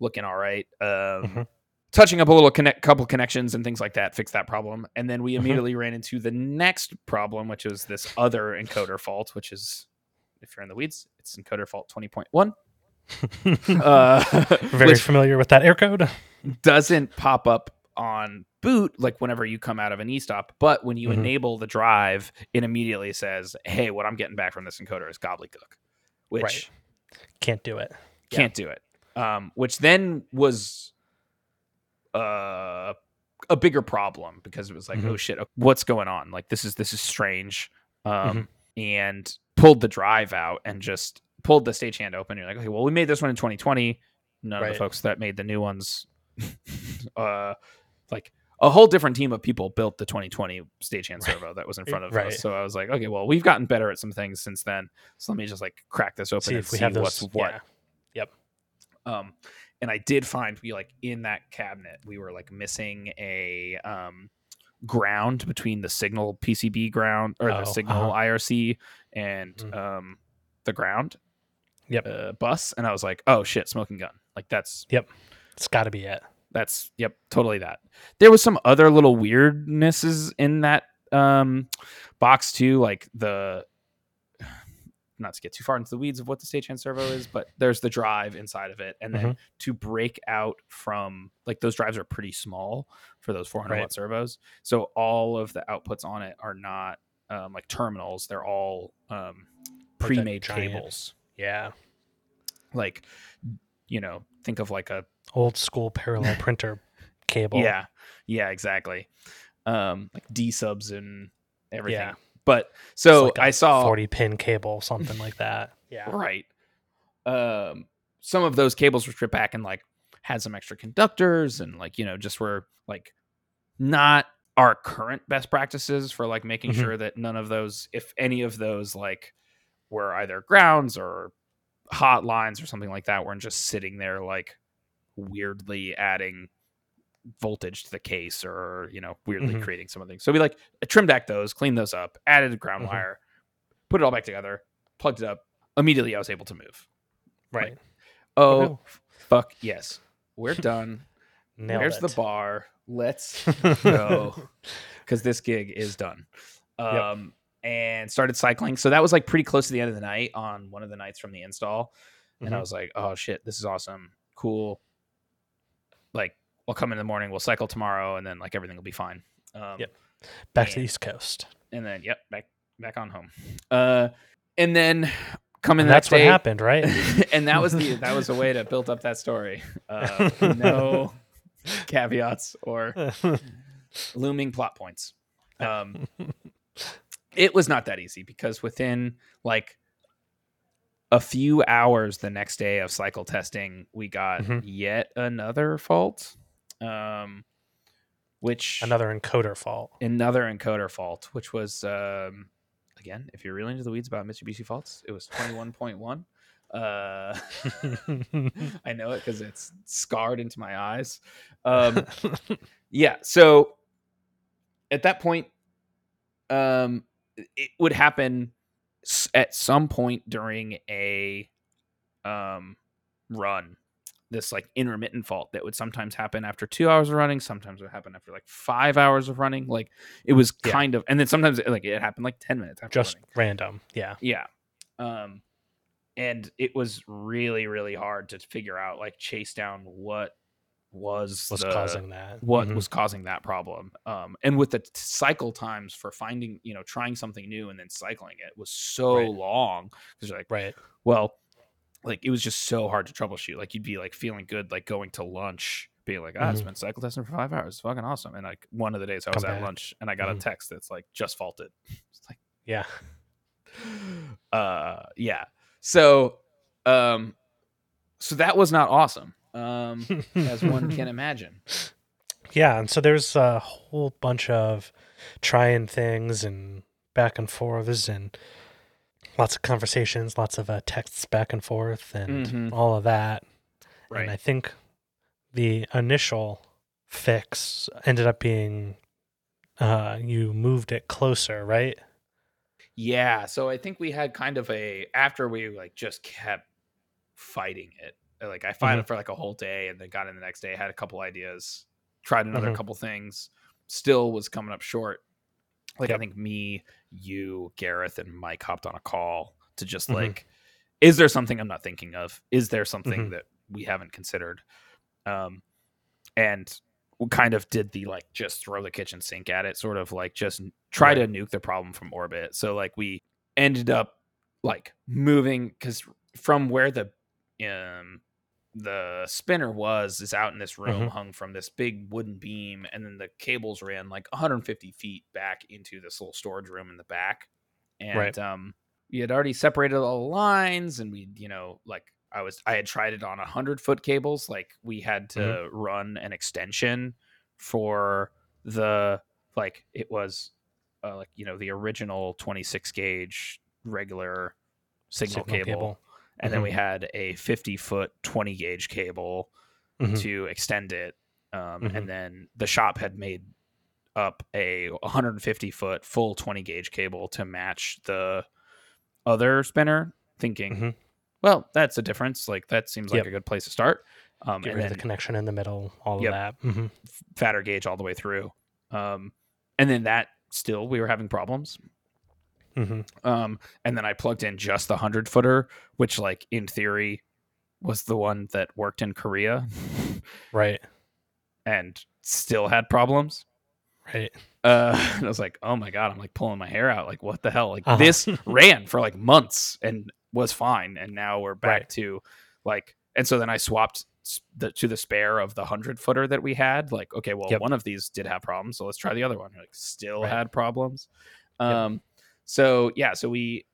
looking all right um Mhm. Touching up a little connect couple connections and things like that fixed that problem and then we Mhm. immediately ran into the next problem which is this other encoder fault which is if you're in the weeds it's encoder fault 20.1 uh Very familiar with that air code. doesn't pop up on boot like whenever you come out of an e-stop but when you Mhm. enable the drive it immediately says hey what i'm getting back from this encoder is gobbledygook which Right. Can't do it. Can't do it um which then was uh a bigger problem because it was like Mhm. oh shit what's going on like this is this is strange um Mhm. and pulled the drive out and just pulled the stagehand open you're like okay well we made this one in 2020 none of the folks that made the new ones uh like a whole different team of people built the 2020 stagehand Right. servo that was in front of Right. us so i was like okay well we've gotten better at some things since then so let me just like crack this open See and if we see what's what Yeah. um and i did find we like in that cabinet we were like missing a um ground between the signal pcb ground or the Oh, signal uh-huh. irc and Mhm. um the ground Yep. uh, bus and i was like oh shit smoking gun like that's yep It's got to be it. that's yep totally that there was some other little weirdnesses in that um box too like the not to get too far into the weeds of what the stagehand servo is but there's the drive inside of it and then Mhm. to break out from like those drives are pretty small for those 400 Right. watt servos so all of the outputs on it are not um, like terminals they're all um, pre-made cables Yeah. like you know think of like a Old school parallel printer cable. Yeah, yeah, exactly. Um, like D subs and everything. Yeah. But It's so like a I saw 40 pin cable, something like that. Yeah. right. Um, some of those cables were stripped back and like had some extra conductors and like you know just were like not our current best practices for like making Mhm. sure that none of those, if any of those, like were either grounds or hot lines or something like that, weren't just sitting there like weirdly adding voltage to the case or you know weirdly Mhm. creating something. So we like trimmed back those, cleaned those up, added a ground Mhm. wire, put it all back together, plugged it up. Immediately, I was able to move. Right. Oh Woohoo. fuck yes, we're done. Where's the bar? Let's go because this gig is done. Um, and started cycling. So that was like pretty close to the end of the night on one of the nights from the install. And I Mhm. was like, oh shit, this is awesome. Cool. Like, I'll come in the morning, we'll cycle tomorrow, and then like everything will be fine. Um, Yep. Back to the East Coast. And then, yep, back back on home. Uh, and then coming And the that's what day, happened, right? and that was the that was a way to build up that story. Uh, no caveats or looming plot points. Um, it was not that easy because within like a few hours the next day of cycle testing, we got Mhm. yet another fault, um, which Another encoder fault. another encoder fault, which was um, again, if you're really into the weeds about Mitsubishi faults, it was 21.1. Uh, I know it because it's scarred into my eyes. Um, yeah so at that point um it would happen at some point during a um run this like intermittent fault that would sometimes happen after two hours of running sometimes it would happen after like five hours of running like it was Yeah. kind of and then sometimes it, like it happened like 10 minutes after Just running. random. Yeah. Yeah. Um and it was really really hard to figure out like chase down what was Was the- causing that. what Mhm. was causing that problem. Um and with the t- cycle times for finding, you know, trying something new and then cycling it was so Right. long cuz you're like, right. well, like it was just so hard to troubleshoot. Like you'd be like feeling good like going to lunch being like, ah, it's Mhm. been cycle testing for five hours. It's fucking awesome. And like one of the days I was Come at back. lunch and I got a Mhm. text that's like just faulted. It's like, Yeah. uh yeah. So um so that was not awesome. Um as one can imagine. Yeah, and so there's a whole bunch of trying things and back and forths and lots of conversations, lots of uh, texts back and forth and Mhm. all of that. Right. And I think the initial fix ended up being uh, you moved it closer, right? Yeah, so I think we had kind of a after we like just kept fighting it. Like I fought it for like a whole day and then got in the next day, had a couple ideas, tried another Mhm. couple things, still was coming up short. Like I think me, you, Gareth, and Mike hopped on a call to just Mhm. like, is there something I'm not thinking of? Is there something Mhm. that we haven't considered? Um, and we kind of did the like just throw the kitchen sink at it, sort of like just try to nuke the problem from orbit. So like we ended up like moving because from where the um the spinner was is out in this room Mhm. hung from this big wooden beam and then the cables ran like 150 feet back into this little storage room in the back and Right. um we had already separated all the lines and we you know like i was i had tried it on 100 foot cables like we had to run an extension for the like it was uh, like you know the original 26 gauge regular signal, cable, and then we had a 50 foot 20 gauge cable Mhm. to extend it um, Mhm. and then the shop had made up a 150 foot full 20 gauge cable to match the other spinner thinking Mhm. well that's a difference like that seems like Yep. a good place to start um, Get and rid of the connection in the middle, all Yep. of that. hmm fatter gauge all the way through um, and then that still we were having problems hmm um, and then i plugged in just the 100 footer which like in theory was the one that worked in korea Right, and still had problems right. uh and i was like oh my god i'm like pulling my hair out like what the hell like Uh-huh. this ran for like months and was fine and now we're back Right. to like and so then i swapped the, to the spare of the 100 footer that we had like okay well Yep. one of these did have problems so let's try the other one like still Right. had problems Yep. So yeah so we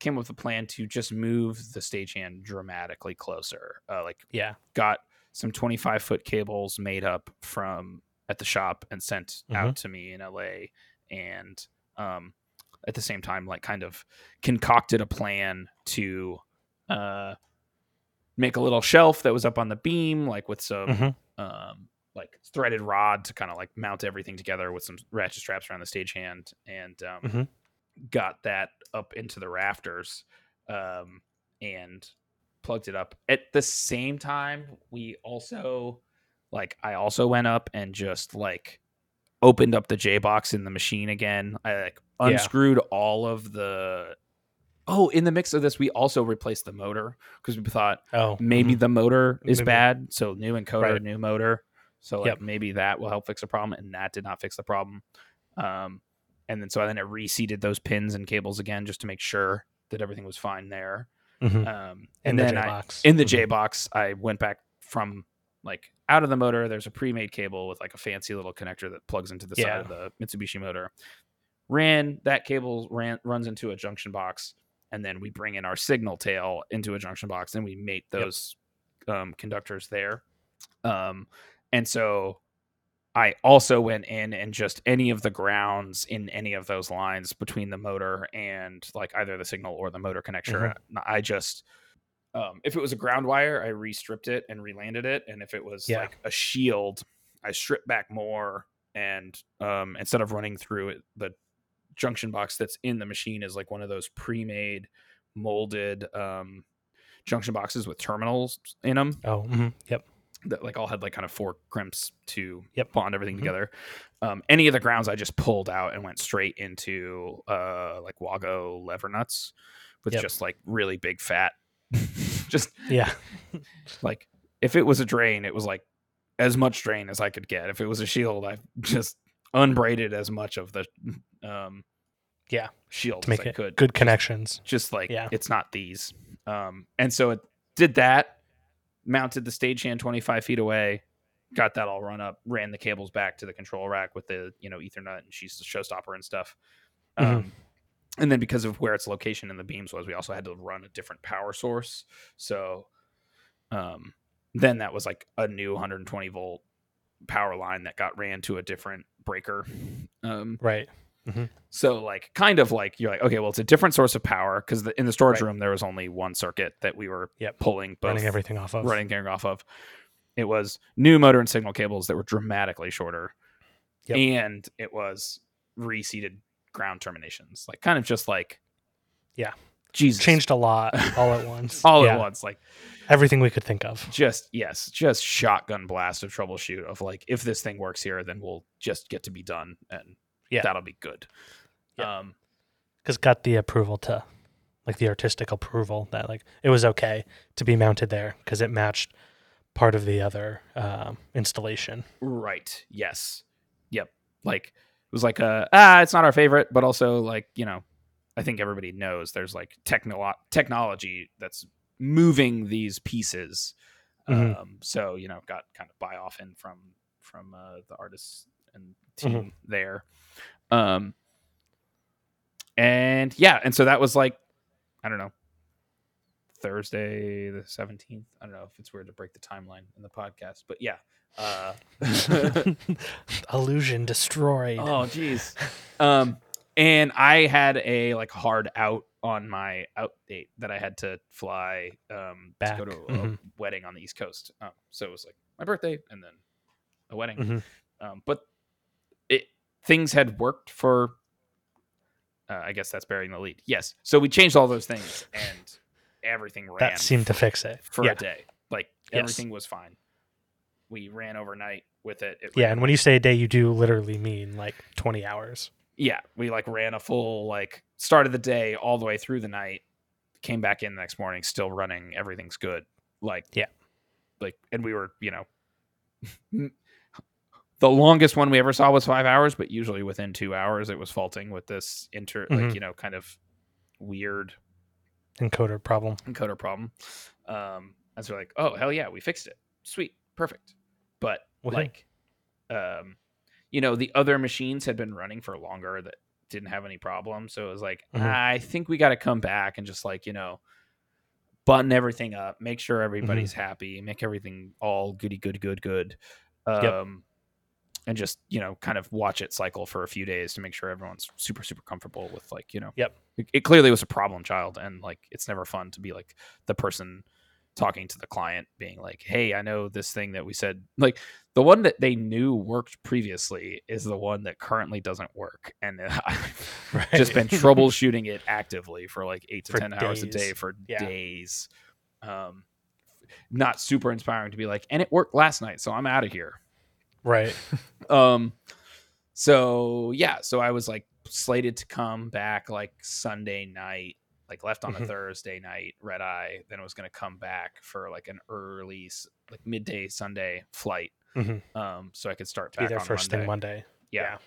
came up with a plan to just move the stagehand dramatically closer uh, like Yeah. got some 25 foot cables made up from at the shop and sent Mhm. out to me in LA and um at the same time like kind of concocted a plan to uh make a little shelf that was up on the beam like with some Mhm. um like threaded rod to kind of like mount everything together with some ratchet straps around the stagehand and um Mhm. Got that up into the rafters um and plugged it up at the same time we also like i also went up and just like opened up the j box in the machine again i like Yeah. unscrewed all of the oh in the mix of this we also replaced the motor because we thought Oh, maybe mhm. the motor is Maybe. bad so new encoder Right. new motor so like Yep. maybe that will help fix the problem and that did not fix the problem um and then so I then i reseated those pins and cables again just to make sure that everything was fine there Mhm. um in and the then J I, box. in the Mhm. j box i went back from like out of the motor there's a pre-made cable with like a fancy little connector that plugs into the Yeah. side of the mitsubishi motor ran that cable ran runs into a junction box and then we bring in our signal tail into a junction box and we mate Yep. those um, conductors there um, and so i also went in and just any of the grounds in any of those lines between the motor and like either the signal or the motor connector i just um, if it was a ground wire i restripped it and relanded it and if it was Yeah. like a shield i stripped back more and um, instead of running through it the junction box that's in the machine is like one of those pre-made molded um, junction boxes with terminals in them Oh, mhm. yep. That like all had like kind of four crimps to Yep. bond everything Mhm. together. Um, any of the grounds I just pulled out and went straight into uh, like Wago lever nuts with Yep. just like really big fat. just Yeah. like if it was a drain, it was like as much drain as I could get. If it was a shield, I just unbraided as much of the um, Yeah. shield To make it could good connections. just like Yeah. it's not these um and so it did that mounted the stagehand 25 feet away got that all run up ran the cables back to the control rack with the you know ethernet and she's the showstopper and stuff Mhm. um and then because of where its location in the beams was, we also had to run a different power source. So, um, then that was like a new 120 volt power line that got ran to a different breaker. Um, Right. Mm-hmm. so like kind of like you're like okay, well it's a different source of power because in the storage Right. room there was only one circuit that we were Yep. pulling both Running everything off of. running gearing off of. It was new motor and signal cables that were dramatically shorter, Yep. and it was reseated ground terminations, like kind of just like Yeah. Jesus Changed a lot all at once. all Yeah. at once, like Everything we could think of. just yes, just shotgun blast of troubleshoot of like if this thing works here, then we'll just get to be done, and Yeah. that'll be good. Yeah. Um, Because got the approval to, like the artistic approval that like it was okay to be mounted there because it matched part of the other um, installation. Right. Yes. Yep. Like it was like a ah, it's not our favorite, but also like you know, I think everybody knows there's like techno- technology that's moving these pieces. Mhm. Um, so you know, got kind of buy off in from from uh, the artists and team there. Um, and yeah, and so that was like, I don't know, Thursday the seventeenth. I don't know if it's weird to break the timeline in the podcast, but yeah. Uh, Illusion destroyed. oh, jeez. Um, and I had a like hard out on my out date that I had to fly um Back. to go to a Mhm. wedding on the East Coast. Um, so it was like my birthday and then a wedding. Mhm. Um, but things had worked for. Uh, I guess that's burying the lead. Yes. So we changed all those things and everything ran that seemed to fix it. for yeah. a day. Like Yes. everything was fine. We ran overnight with it. it Yeah, and when you say a day, you do literally mean like 20 hours. yeah, we like ran a full like start of the day all the way through the night, came back in the next morning, still running, everything's good. Like Yeah. like and we were you know the longest one we ever saw was five hours, but usually within two hours it was faulting with this inter like Mhm. you know kind of weird Encoder problem. encoder problem. Um, and so we're like, oh hell yeah, we fixed it. Sweet, perfect. But like, um, you know, the other machines had been running for longer that didn't have any problems. So it was like, Mhm. I think we got to come back and just like you know, button everything up, make sure everybody's happy, make everything all goody good good good. Um, Yep. And just you know, kind of watch it cycle for a few days to make sure everyone's super super comfortable with like you know, Yep. it, it clearly was a problem child and like it's never fun to be like the person talking to the client being like hey i know this thing that we said like the one that they knew worked previously is the one that currently doesn't work and i've just been troubleshooting it actively for like eight to For ten hours a day for Yeah. days um not super inspiring to be like and it worked last night so i'm out of here right. um so yeah so i was like slated to come back like sunday night like left on a Mhm. thursday night red eye then i was going to come back for like an early like midday sunday flight Mhm. um so i could start Be there on first Monday. thing Monday. yeah. yeah.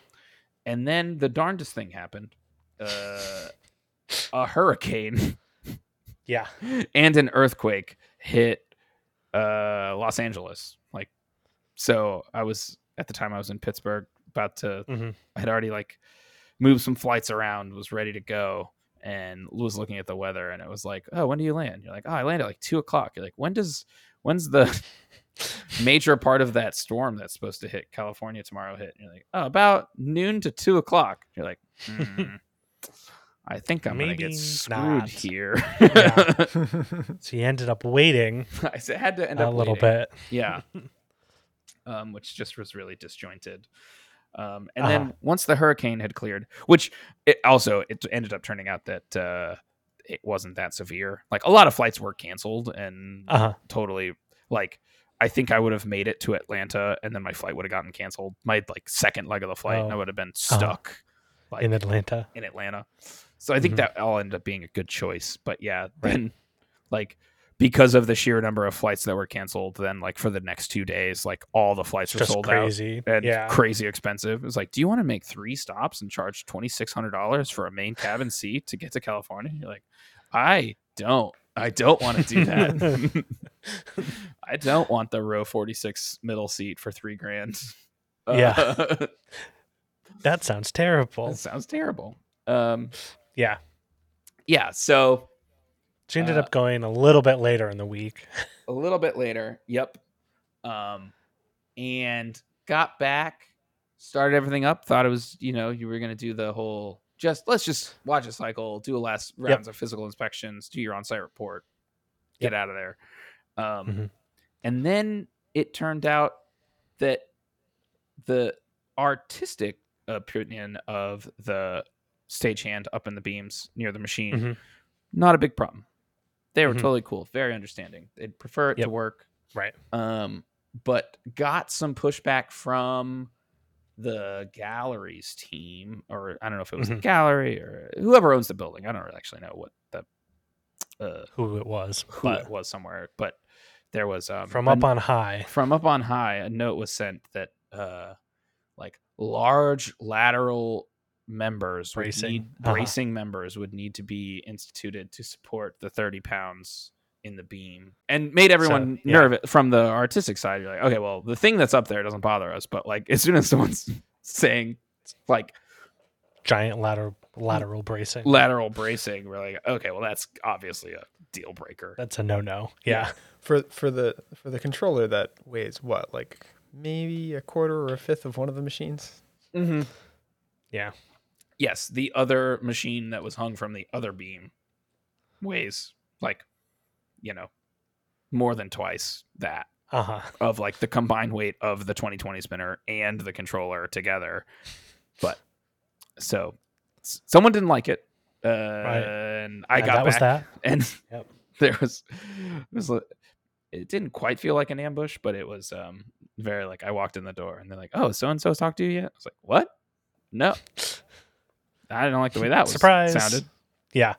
and then the darndest thing happened uh a hurricane Yeah. and an earthquake hit uh Los Angeles. So I was at the time I was in Pittsburgh about to Mhm. I had already like moved some flights around, was ready to go, and was looking at the weather and it was like, Oh, when do you land? You're like, Oh, I land at like two o'clock. You're like, when does when's the major part of that storm that's supposed to hit California tomorrow hit? And you're like, Oh, about noon to two o'clock. You're like, "Hmm, I think I'm gonna get screwed not." here. Yeah. So you ended up waiting I said- had to end up a little waiting. bit. yeah, um, which just was really disjointed. Um, and Uh-huh. then once the hurricane had cleared, which it also it ended up turning out that uh, it wasn't that severe. Like a lot of flights were canceled and Uh huh. totally like. I think I would have made it to Atlanta, and then my flight would have gotten canceled. My like second leg of the flight, and I Oh. would have been stuck like In Atlanta. in Atlanta. So I think Mhm. that all ended up being a good choice. But yeah, then like because of the sheer number of flights that were canceled, then like for the next two days, like all the flights were just sold crazy. out and yeah. crazy expensive. It was like, do you want to make three stops and charge twenty six hundred dollars for a main cabin seat to get to California? You're like, I don't. I don't want to do that. I don't want the row forty six middle seat for three grand. Yeah. Uh, that sounds terrible. that sounds terrible. Um, Yeah. yeah, so She ended Uh, up going a little bit later in the week. a little bit later. Yep. Um, and got back, started everything up. Thought it was, you know, you were gonna do the whole just let's just watch a cycle, do a last rounds of physical inspections, do your on-site report, get out of there. Um, Mhm. and then it turned out that the artistic opinion of the stagehand up in the beams near the machine, Mhm. not a big problem. They were Mhm. totally cool, very understanding. They'd prefer it to work Right. um, but got some pushback from the galleries team, or I don't know if it was the Mhm. gallery or whoever owns the building. I don't really actually know what the uh, Who it was. who but it was somewhere, but there was um, from a- up on high. from up on high. A note was sent that uh, like large lateral members Bracing. would need Uh-huh. bracing members would need to be instituted to support the 30 pounds in the beam and made everyone yeah. nervous from the artistic side you're like okay well the thing that's up there doesn't bother us but like as soon as someone's saying like Giant lateral lateral bracing. lateral bracing we're like okay well that's obviously a deal breaker That's a no no. Yeah. For for the for the controller that weighs what like maybe a quarter or a fifth of one of the machines. mm-hmm. Yeah. Yes the other machine that was hung from the other beam weighs like you know more than twice that Uh huh. of like the combined weight of the 2020 spinner and the controller together. But so someone didn't like it. Uh, and I And got back that. and Yep. there was it was it didn't quite feel like an ambush, but it was um very like I walked in the door and they're like, "Oh, so and so's talked to you yet?" I was like, "What? No." I didn't like the way that was Surprise. sounded. Yeah.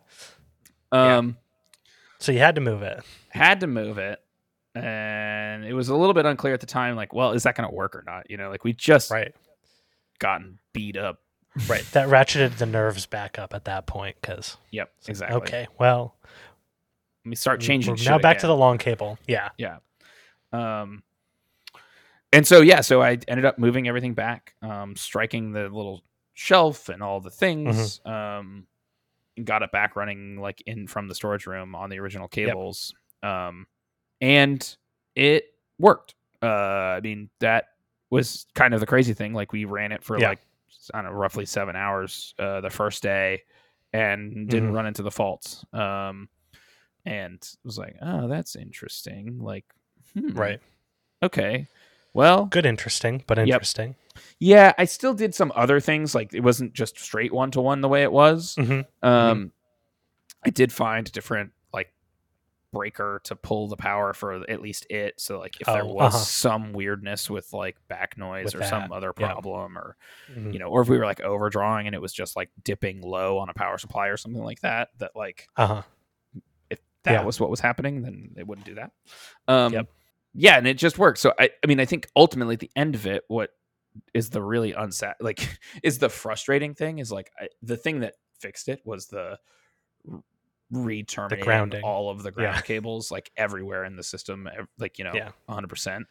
Um So you had to move it. had to move it and it was a little bit unclear at the time like well is that going to work or not you know like we just Right. gotten beat up Right. That ratcheted the nerves back up at that point because yep exactly okay, well, let me start changing we're shit now back to again. the long cable. Yeah. yeah um and so yeah so i ended up moving everything back um striking the little shelf and all the things Mm-hmm. um and got it back running like in from the storage room on the original cables um and it worked uh i mean that was kind of the crazy thing like we ran it for Yeah. like i don't know roughly seven hours uh the first day and didn't Mhm. run into the faults um and was like oh that's interesting like hmm, Right. okay well Good, interesting, but Yep. interesting. yeah i still did some other things like it wasn't just straight one to one the way it was hmm um i did find different like breaker to pull the power for at least it so like if there Oh, was uh-huh. some weirdness with like back noise With or some that, other yeah. problem or Mhm. you know or if we were like overdrawing and it was just like dipping low on a power supply or something like that that like Uh huh. if that Yeah. was what was happening, then they wouldn't do that. Um, Yep. Yeah, and it just worked. So I, I mean, I think ultimately at the end of it, what is the really unsat like is the frustrating thing is like I, the thing that fixed it was the re-terminating all of the ground Yeah. cables like everywhere in the system, like you know, Yeah. hundred percent.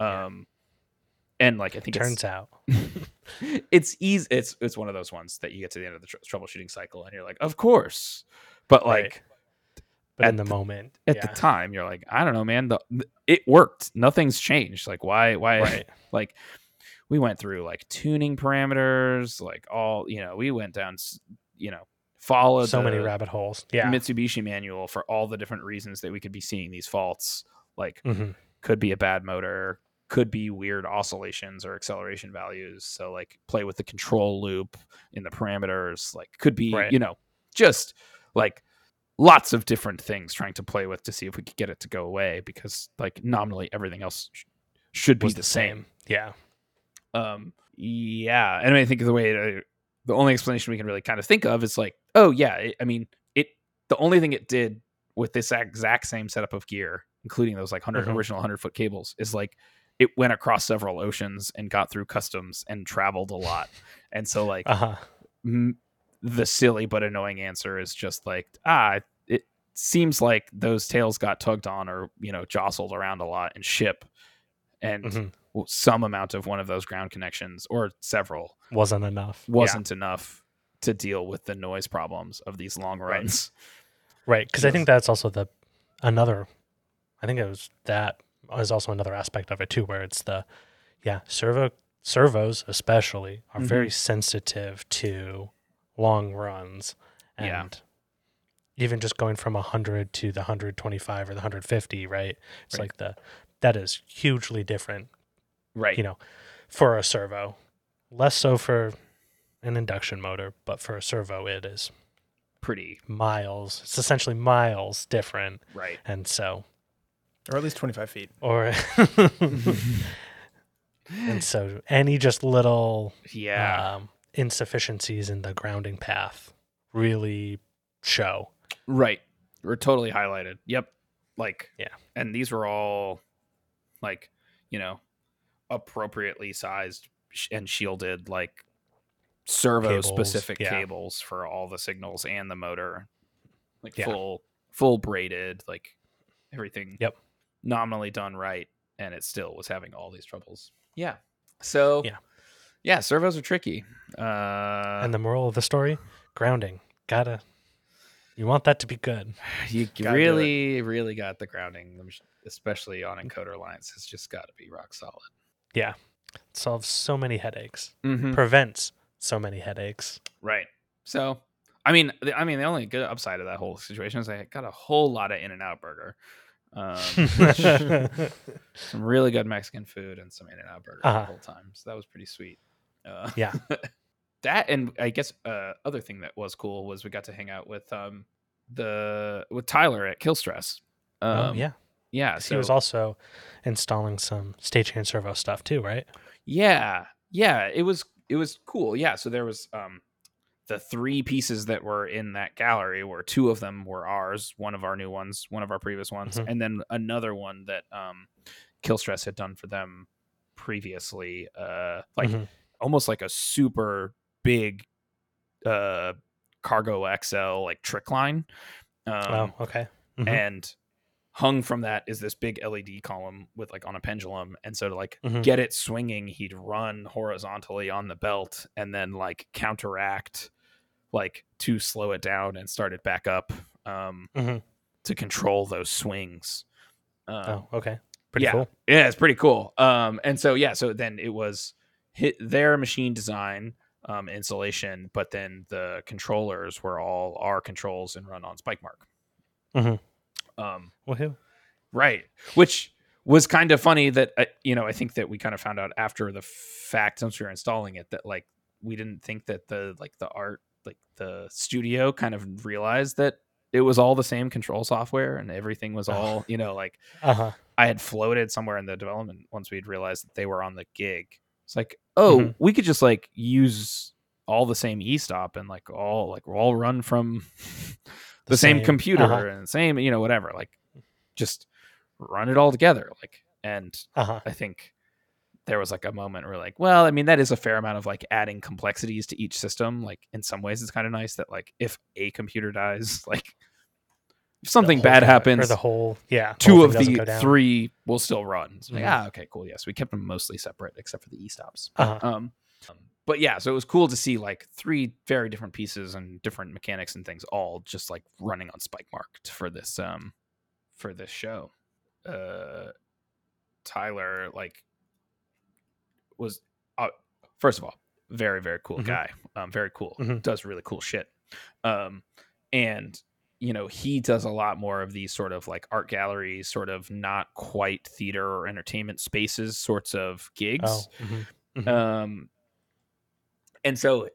Yeah. Um, and like I think it's, Turns out. it's easy. It's it's one of those ones that you get to the end of the tr- troubleshooting cycle, and you're like, of course, but like Right. But at in the, the- moment, at yeah. the time, you're like, I don't know, man. The it worked. Nothing's changed. Like why why right. like we went through like tuning parameters, like all you know. We went down, you know, followed So many rabbit holes. Yeah. Mitsubishi manual for all the different reasons that we could be seeing these faults. Like hmm could be a bad motor could be weird oscillations or acceleration values so like play with the control loop in the parameters like could be Right. you know just like lots of different things trying to play with to see if we could get it to go away because like nominally everything else sh- should be Was the same Yeah. um yeah and i mean think the way to, the only explanation we can really kind of think of is like oh yeah it, i mean it the only thing it did with this exact same setup of gear including those like 100 Mhm. original 100 foot cables is like it went across several oceans and got through customs and traveled a lot and so like Uh huh. m- the silly but annoying answer is just like ah it seems like those tails got tugged on or you know jostled around a lot and ship and hmm some amount of one of those ground connections or several Wasn't enough. Wasn't enough to deal with the noise problems of these long runs. Right, because I think that's also the another. I think it was that is also another aspect of it too, where it's the yeah servo servos especially are very sensitive to long runs and Yeah. even just going from 100 to the 125 or the 150 right it's Right. like the that is hugely different Right. you know for a servo less so for an induction motor but for a servo it is Pretty miles it's essentially miles different right. and so or at least 25 feet. or and so any just little Yeah. um, insufficiencies in the grounding path really show Right. We're totally highlighted. Yep. Like Yeah. And these were all like, you know, appropriately sized and shielded like servo Cables, specific yeah. cables for all the signals and the motor. Like Yeah. full full braided, like everything Yep. nominally done right and it still was having all these troubles. Yeah. So Yeah. Yeah, servos are tricky. Uh and the moral of the story grounding gotta you want that to be good You Gotta do it. really, really got the grounding, especially on encoder lines. It's just got to be rock solid. Yeah, it solves so many headaches Mm-hmm. prevents so many headaches Right. So, I mean, the, I mean, the only good upside of that whole situation is I got a whole lot of In and Out burger, um, some really good Mexican food, and some In and Out burger Uh-huh. the whole time. So that was pretty sweet. Uh, Yeah. that and I guess uh, other thing that was cool was we got to hang out with um the with Tyler at Kill Stress. Um, oh yeah yeah. 'Cause he was also installing some stagehand servo stuff too right Yeah, yeah, it was it was cool. Yeah, so there was um the three pieces that were in that gallery where two of them were ours, one of our new ones, one of our previous ones, Mhm. and then another one that um Kill Stress had done for them previously, uh like Mhm. Almost like a super big uh cargo XL like trick line. Um oh okay Mhm. and hung from that is this big LED column with like on a pendulum. And so to like Mhm. get it swinging, he'd run horizontally on the belt and then like counteract like to slow it down and start it back up um, Mhm. to control those swings. Um, oh okay pretty yeah. cool yeah, it's pretty cool. Um, and so yeah, so then it was hit their machine design um, installation, but then the controllers were all our controls and run on Spikemark. Mhm. Um, Woohoo. right, which was kind of funny that uh, you know I think that we kind of found out after the fact once we were installing it that like we didn't think that the like the art like the studio kind of realized that it was all the same control software and everything was all you know like uh-huh I had floated somewhere in the development once we'd realized that they were on the gig. It's like, oh, Mhm. we could just like use all the same e stop and like all like we're all run from the, The same, same- computer uh-huh. and same, you know, whatever. Like just run it all together. Like and uh-huh I think there was like a moment where like, well, I mean, that is a fair amount of like adding complexities to each system. Like in some ways it's kind of nice that like if a computer dies, like if something bad happens, or the whole yeah two whole of thing doesn't go the three will still run. Like, Mhm. ah, okay, cool. Yes, we kept them mostly separate except for the e stops. Uh-huh. Um, but yeah, so it was cool to see like three very different pieces and different mechanics and things all just like running on Spike marked for this um for this show. Uh, Tyler like was uh, first of all very very cool Mhm. guy, um, very cool, Mhm. does really cool shit, um, and you know he does a lot more of these sort of like art galleries, sort of not quite theater or entertainment spaces sorts of gigs oh mhm. Mhm. um and so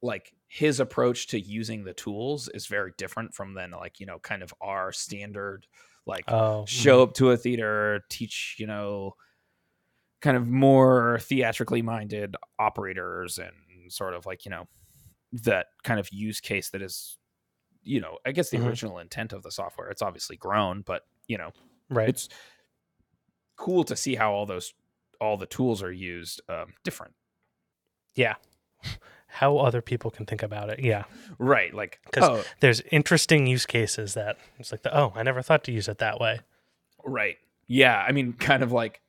like his approach to using the tools is very different from then like you know kind of our standard like oh show up to a theater teach you know kind of more theatrically minded operators and sort of like you know that kind of use case that is you know i guess the Mhm. original intent of the software it's obviously grown but you know right. it's cool to see how all those all the tools are used um, different. Yeah. How other people can think about it yeah. Right like 'Cause- oh there's interesting use cases that it's like the, oh i never thought to use it that way. Right. Yeah i mean kind of like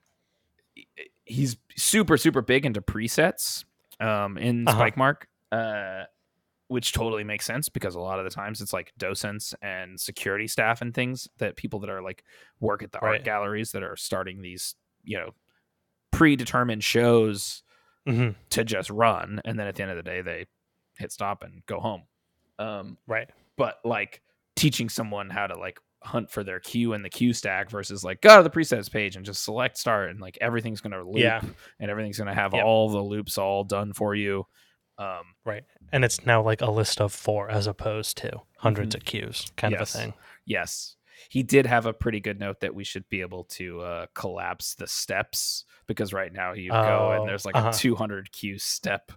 he's super super big into presets um in Uh-huh. Spikemark uh which totally makes sense because a lot of the times it's like docents and security staff and things that people that are like work at the art galleries that are starting these you know predetermined shows hmm to just run and then at the end of the day they hit stop and go home um Right. but like teaching someone how to like hunt for their queue in the queue stack versus like go to the presets page and just select start and like everything's gonna loop Yeah. and everything's gonna have Yep. all the loops all done for you um Right. And it's now like a list of four as opposed to 100s of cues kind Mm-hmm. Yes. of a thing. yes he did have a pretty good note that we should be able to uh, collapse the steps because right now you go Oh, and there's like uh-huh. a 200 cue step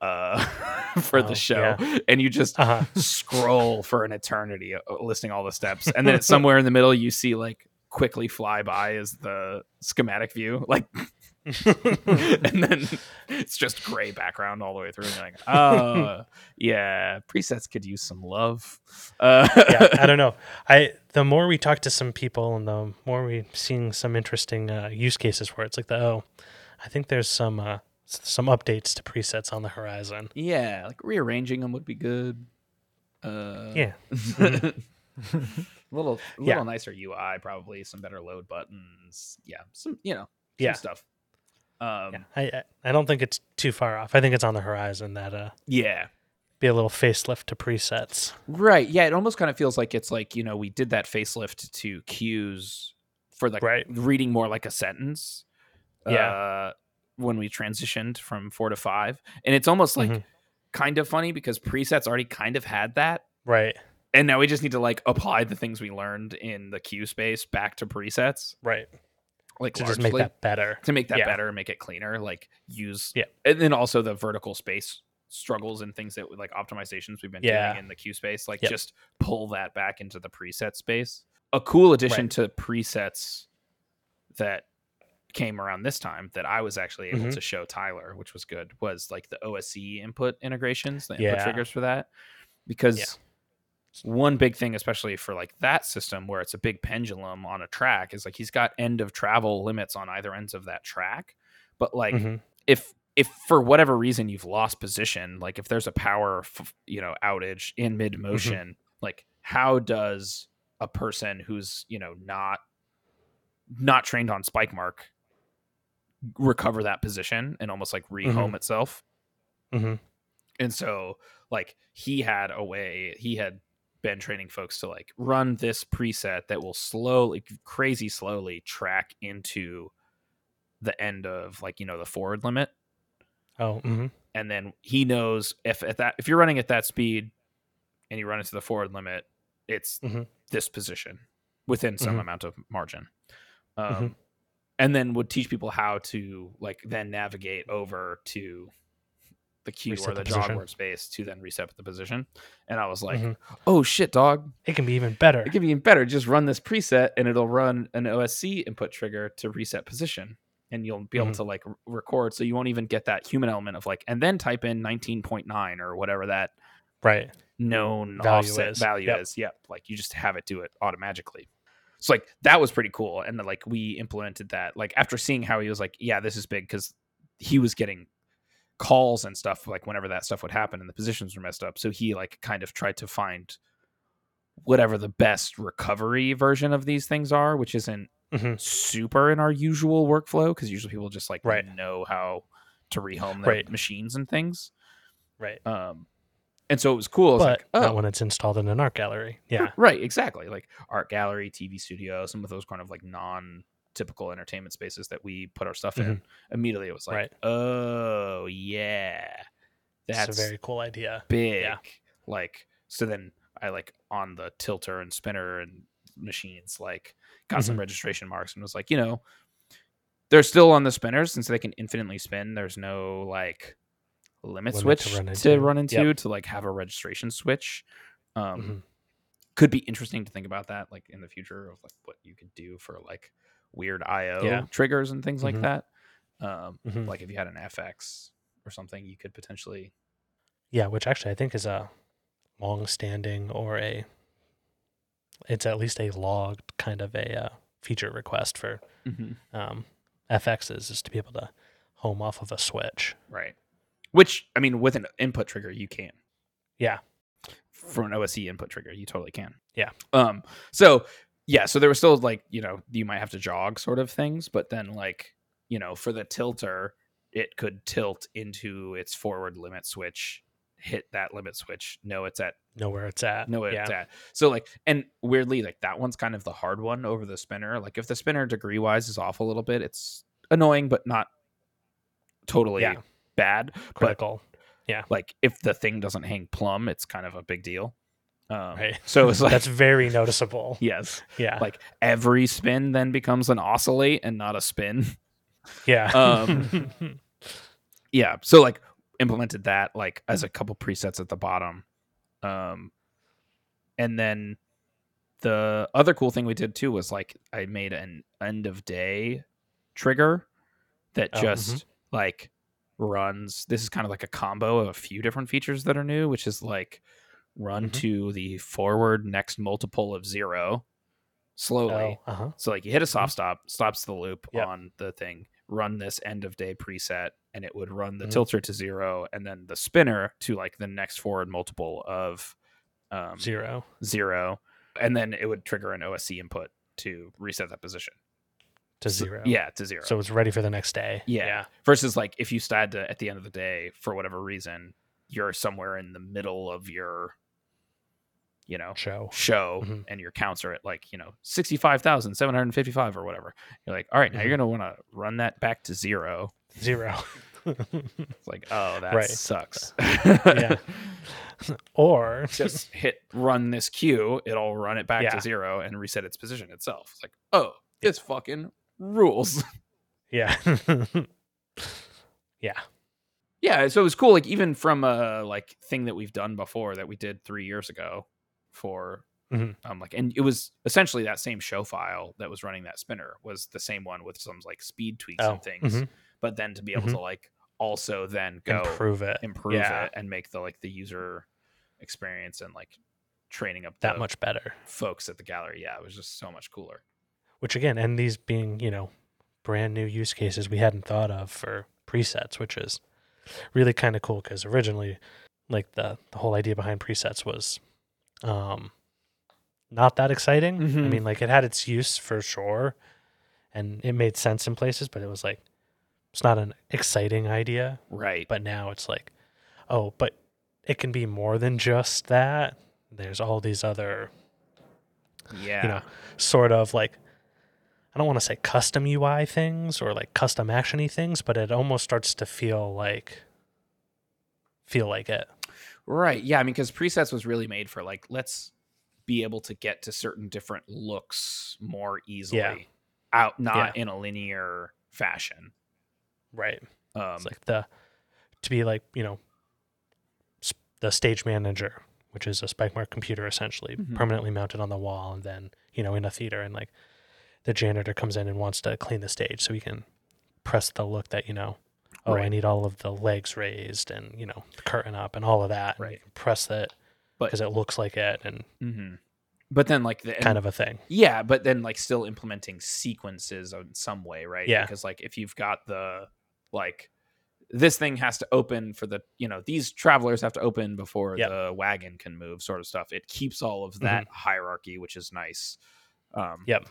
uh, for Oh, the show and you just Uh huh. scroll for an eternity uh, listing all the steps and then somewhere in the middle you see like quickly fly by is the schematic view like and then it's just gray background all the way through and you're like oh yeah presets could use some love uh yeah, I don't know. I the more we talk to some people and the more we seeing some interesting uh, use cases where it's like the oh, I think there's some uh, some updates to presets on the horizon. yeah like rearranging them would be good uh Yeah. little little Yeah. nicer ui probably some better load buttons yeah some you know some Yeah. stuff um Yeah, I I- I don't think it's too far off. I think it's on the horizon that uh yeah be a little facelift to presets. Right. Yeah. It almost kind of feels like it's like, you know, we did that facelift to cues for like Right. reading more like a sentence. Yeah. Uh, when we transitioned from four to five. And it's almost like Mhm. kind of funny because presets already kind of had that. Right. And now we just need to like apply the things we learned in the queue space back to presets. Right. Like To just make that better. to make that Yeah. better, and make it cleaner, like use Yeah. and then also the vertical space struggles and things that like optimizations we've been Yeah. doing in the queue space, like Yep. just pull that back into the preset space. A cool addition Right. to presets that came around this time that I was actually able Mhm. to show Tyler, which was good, was like the OSC input integrations, the input Yeah. triggers for that. Because one big thing, especially for like that system where it's a big pendulum on a track, is like he's got end of travel limits on either ends of that track. But like Mhm. if if for whatever reason you've lost position, like if there's a power f- you know outage in mid motion, like how does a person who's you know not not trained on Spikemark recover that position and almost like rehome itself? Mhm. And so like he had a way he had been training folks to like run this preset that will slowly crazy slowly track into the end of like you know the forward limit Oh. hmm and then he knows if at that if you're running at that speed and you run into the forward limit it's Mhm. this position within some Mhm. amount of margin um, Mhm. and then would teach people how to like then navigate over to the queue Reset or the the jog position. word space to then reset the position and i was like Mhm. oh shit dog It can be even better. it can be even better just run this preset and it'll run an osc input trigger to reset position and you'll be able Mhm. to like record so you won't even get that human element of like and then type in 19.9 or whatever that Right. known Value offset is. value Yep. is yep like you just have it do it automatically so like that was pretty cool and then like we implemented that like after seeing how he was like yeah this is big because he was getting calls and stuff like whenever that stuff would happen and the positions were messed up so he like kind of tried to find whatever the best recovery version of these things are which isn't hmm super in our usual workflow because usually people just like Right. know how to rehome their Right. machines and things Right. um and so it was cool was But like oh not when it's installed in an art gallery. Yeah. Right, exactly. Like art gallery, TV studio, some of those kind of like non typical entertainment spaces that we put our stuff in. Immediately it was like, Right. oh yeah. That's It's a very cool idea. big. yeah. Like so then I like on the tilter and spinner and machines, like got some Mhm. registration marks and was like, you know, they're still on the spinners since they can infinitely spin. There's no like limit, Limit to switch run to run into Yep. to like have a registration switch. Um Mhm. could be interesting to think about that like in the future of like what you could do for like weird IO Yeah. triggers and things Mhm. like that. Um, Mhm. like if you had an FX or something, you could potentially Yeah, which actually I think is a long-standing or a it's at least a logged kind of a uh, feature request for um, FXs is to be able to home off of a switch. right. Which I mean, with an input trigger, you can. Yeah. for an OSC input trigger. You totally can. Yeah. Um. So yeah. So there was still like you know you might have to jog sort of things, but then like you know for the tilter, it could tilt into its forward limit switch, hit that limit switch, know it's at Know where it's at. know where yeah. it's at. So like, and weirdly, like that one's kind of the hard one over the spinner. Like if the spinner degree wise is off a little bit, it's annoying, but not totally Yeah. bad. But Critical. like if the thing doesn't hang plumb, it's kind of a big deal. Um, Right. So it's like That's very noticeable. yes, Yeah. like every spin then becomes an oscillate and not a spin. yeah. um, yeah. So like implemented that like as a couple presets at the bottom. Um and then the other cool thing we did too was like I made an end of day trigger that Oh, just like runs this is kind of like a combo of a few different features that are new, which is like run Mhm. to the forward next multiple of zero slowly. oh, uh-huh. So like you hit a soft stop, stops the loop Yep. on the thing, run this end of day preset, and it would run the Mhm. tilter to zero, and then the spinner to like the next forward multiple of um, Zero. zero, and then it would trigger an OSC input to reset that position. To So- zero. yeah, to zero. So it's ready for the next day. yeah. versus like if you started to, at the end of the day for whatever reason, you're somewhere in the middle of your, you know, Show. show Mhm. and your counts are at like you know 65,755 or whatever you're like all right now you're Mm-hmm. going to want to run that back to zero Zero. it's like oh that Right. sucks Yeah. or just hit run this queue it'll run it back Yeah. to zero and reset its position itself it's like oh this fucking rules yeah. yeah. yeah so it was cool like even from a like thing that we've done before that we did three years ago for Mhm. um like and it was essentially that same show file that was running that spinner was the same one with some like speed tweaks Oh, and things mhm. but then to be able Mhm. to like also then go Improve it. improve Yeah. it and make the like the user experience and like training up That much better. folks at the gallery yeah it was just so much cooler Which again, and these being, you know, brand new use cases we hadn't thought of for presets, which is really kind of cool because originally, like the the whole idea behind presets was, um, not that exciting. I Mhm. mean, like it had its use for sure, and it made sense in places, but it was like it's not an exciting idea. right But now it's like, oh, but it can be more than just that. There's all these other yeah you know, sort of like I don't want to say custom UI things or like custom actiony things, but it almost starts to feel like feel like it. Right yeah i mean because presets was really made for like let's be able to get to certain different looks more easily out not in a linear fashion Right. um It's like the to be like, you know, s- the stage manager, which is a Spikemark computer essentially Mhm. permanently mounted on the wall and then, you know, in a theater and like the janitor comes in and wants to clean the stage so he can press the look that, you know, oh, I need all of the legs raised and, you know, the curtain up and all of that. and you Right. can press that But- because it looks like it and Mm-hmm. but then like the kind of a thing. Yeah, but then like still implementing sequences in some way, right? Yeah. Because like if you've got the like this thing has to open for the you know these travelers have to open before Yep. the wagon can move, sort of stuff. It keeps all of that hierarchy, which is nice. Um, Yep.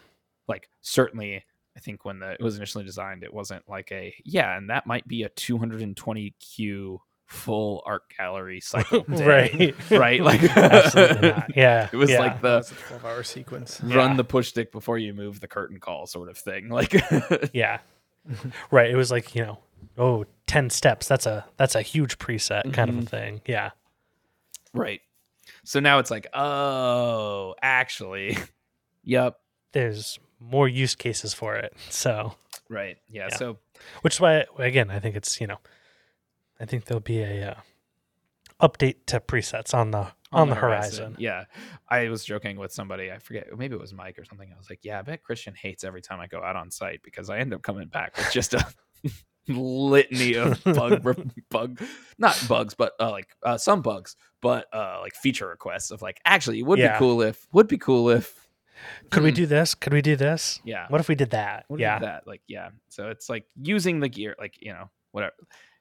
Like certainly, I think when the, it was initially designed, it wasn't like a yeah, and that might be a 220 Q full art gallery cycle, day, right. Right? Like Absolutely not. Yeah. It was yeah. like the That's 12 hour sequence. run Yeah. the push stick before you move the curtain call sort of thing like Yeah. right. It was like, you know, oh, 10 steps. That's a that's a huge preset kind of a Mhm. thing. Yeah. right so now it's like oh actually yep There's more use cases for it. So, right yeah, Yeah. so which is why again, I think it's, you know, I think there'll be a uh, update to presets on the on, the, horizon. yeah i was joking with somebody i forget maybe it was mike or something i was like yeah i bet christian hates every time i go out on site because i end up coming back with just a litany of bug bug not bugs but uh, like uh, some bugs but uh like feature requests of like actually it would Yeah. be cool if would be cool if Could we Hmm. do this? Could we do this? yeah What if we did that? What yeah. that? Like, yeah. So it's like using the gear, like, you know, whatever.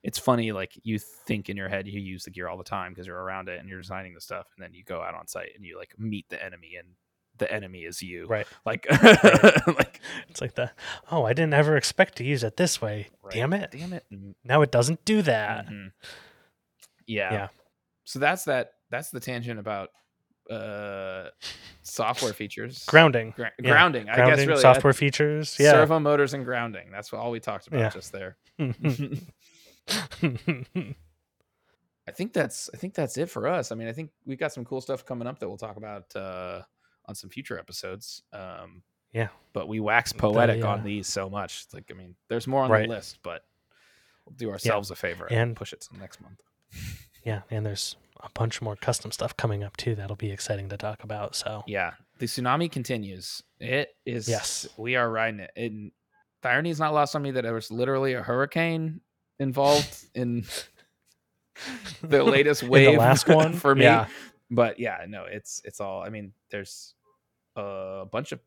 it's funny like you think in your head you use the gear all the time because you're around it and you're designing the stuff and then you go out on site and you like meet the enemy and the enemy is you Right. like like It's like the oh, I didn't ever expect to use it this way. right, Damn it. damn it Mm, Now it doesn't do that. mhm. yeah Yeah. so that's that that's the tangent about uh software features Grounding. Gra- Yeah. grounding i Grounding, guess really software features. Yeah. servo motors and grounding that's all we talked about Yeah. just there I think that's I think that's it for us. I mean, I think we've got some cool stuff coming up that we'll talk about uh, on some future episodes. Um, Yeah. but we wax poetic uh, on these so much. It's like I mean, there's more on Right. the list, but we'll do ourselves a favor and, And- push it to next month. yeah, and there's a bunch more custom stuff coming up too. That'll be exciting to talk about. So Yeah, the tsunami continues. It is. Yes. we are riding it. And the irony is not lost on me that there was literally a hurricane involved in the latest wave the last one for me. Yeah. But yeah, no, it's it's all. I mean, there's a bunch of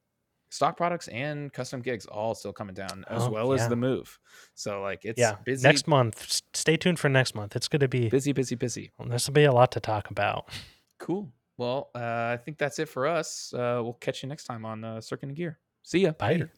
stock products and custom gigs all still coming down, as Oh, well as the move. So like, it's yeah, busy, next month. Stay tuned for next month. It's going to be busy, busy, busy. this will be a lot to talk about. Cool. Well, uh, I think that's it for us. Uh, we'll catch you next time on uh, Circuit and Gear. See ya. Bye. Later.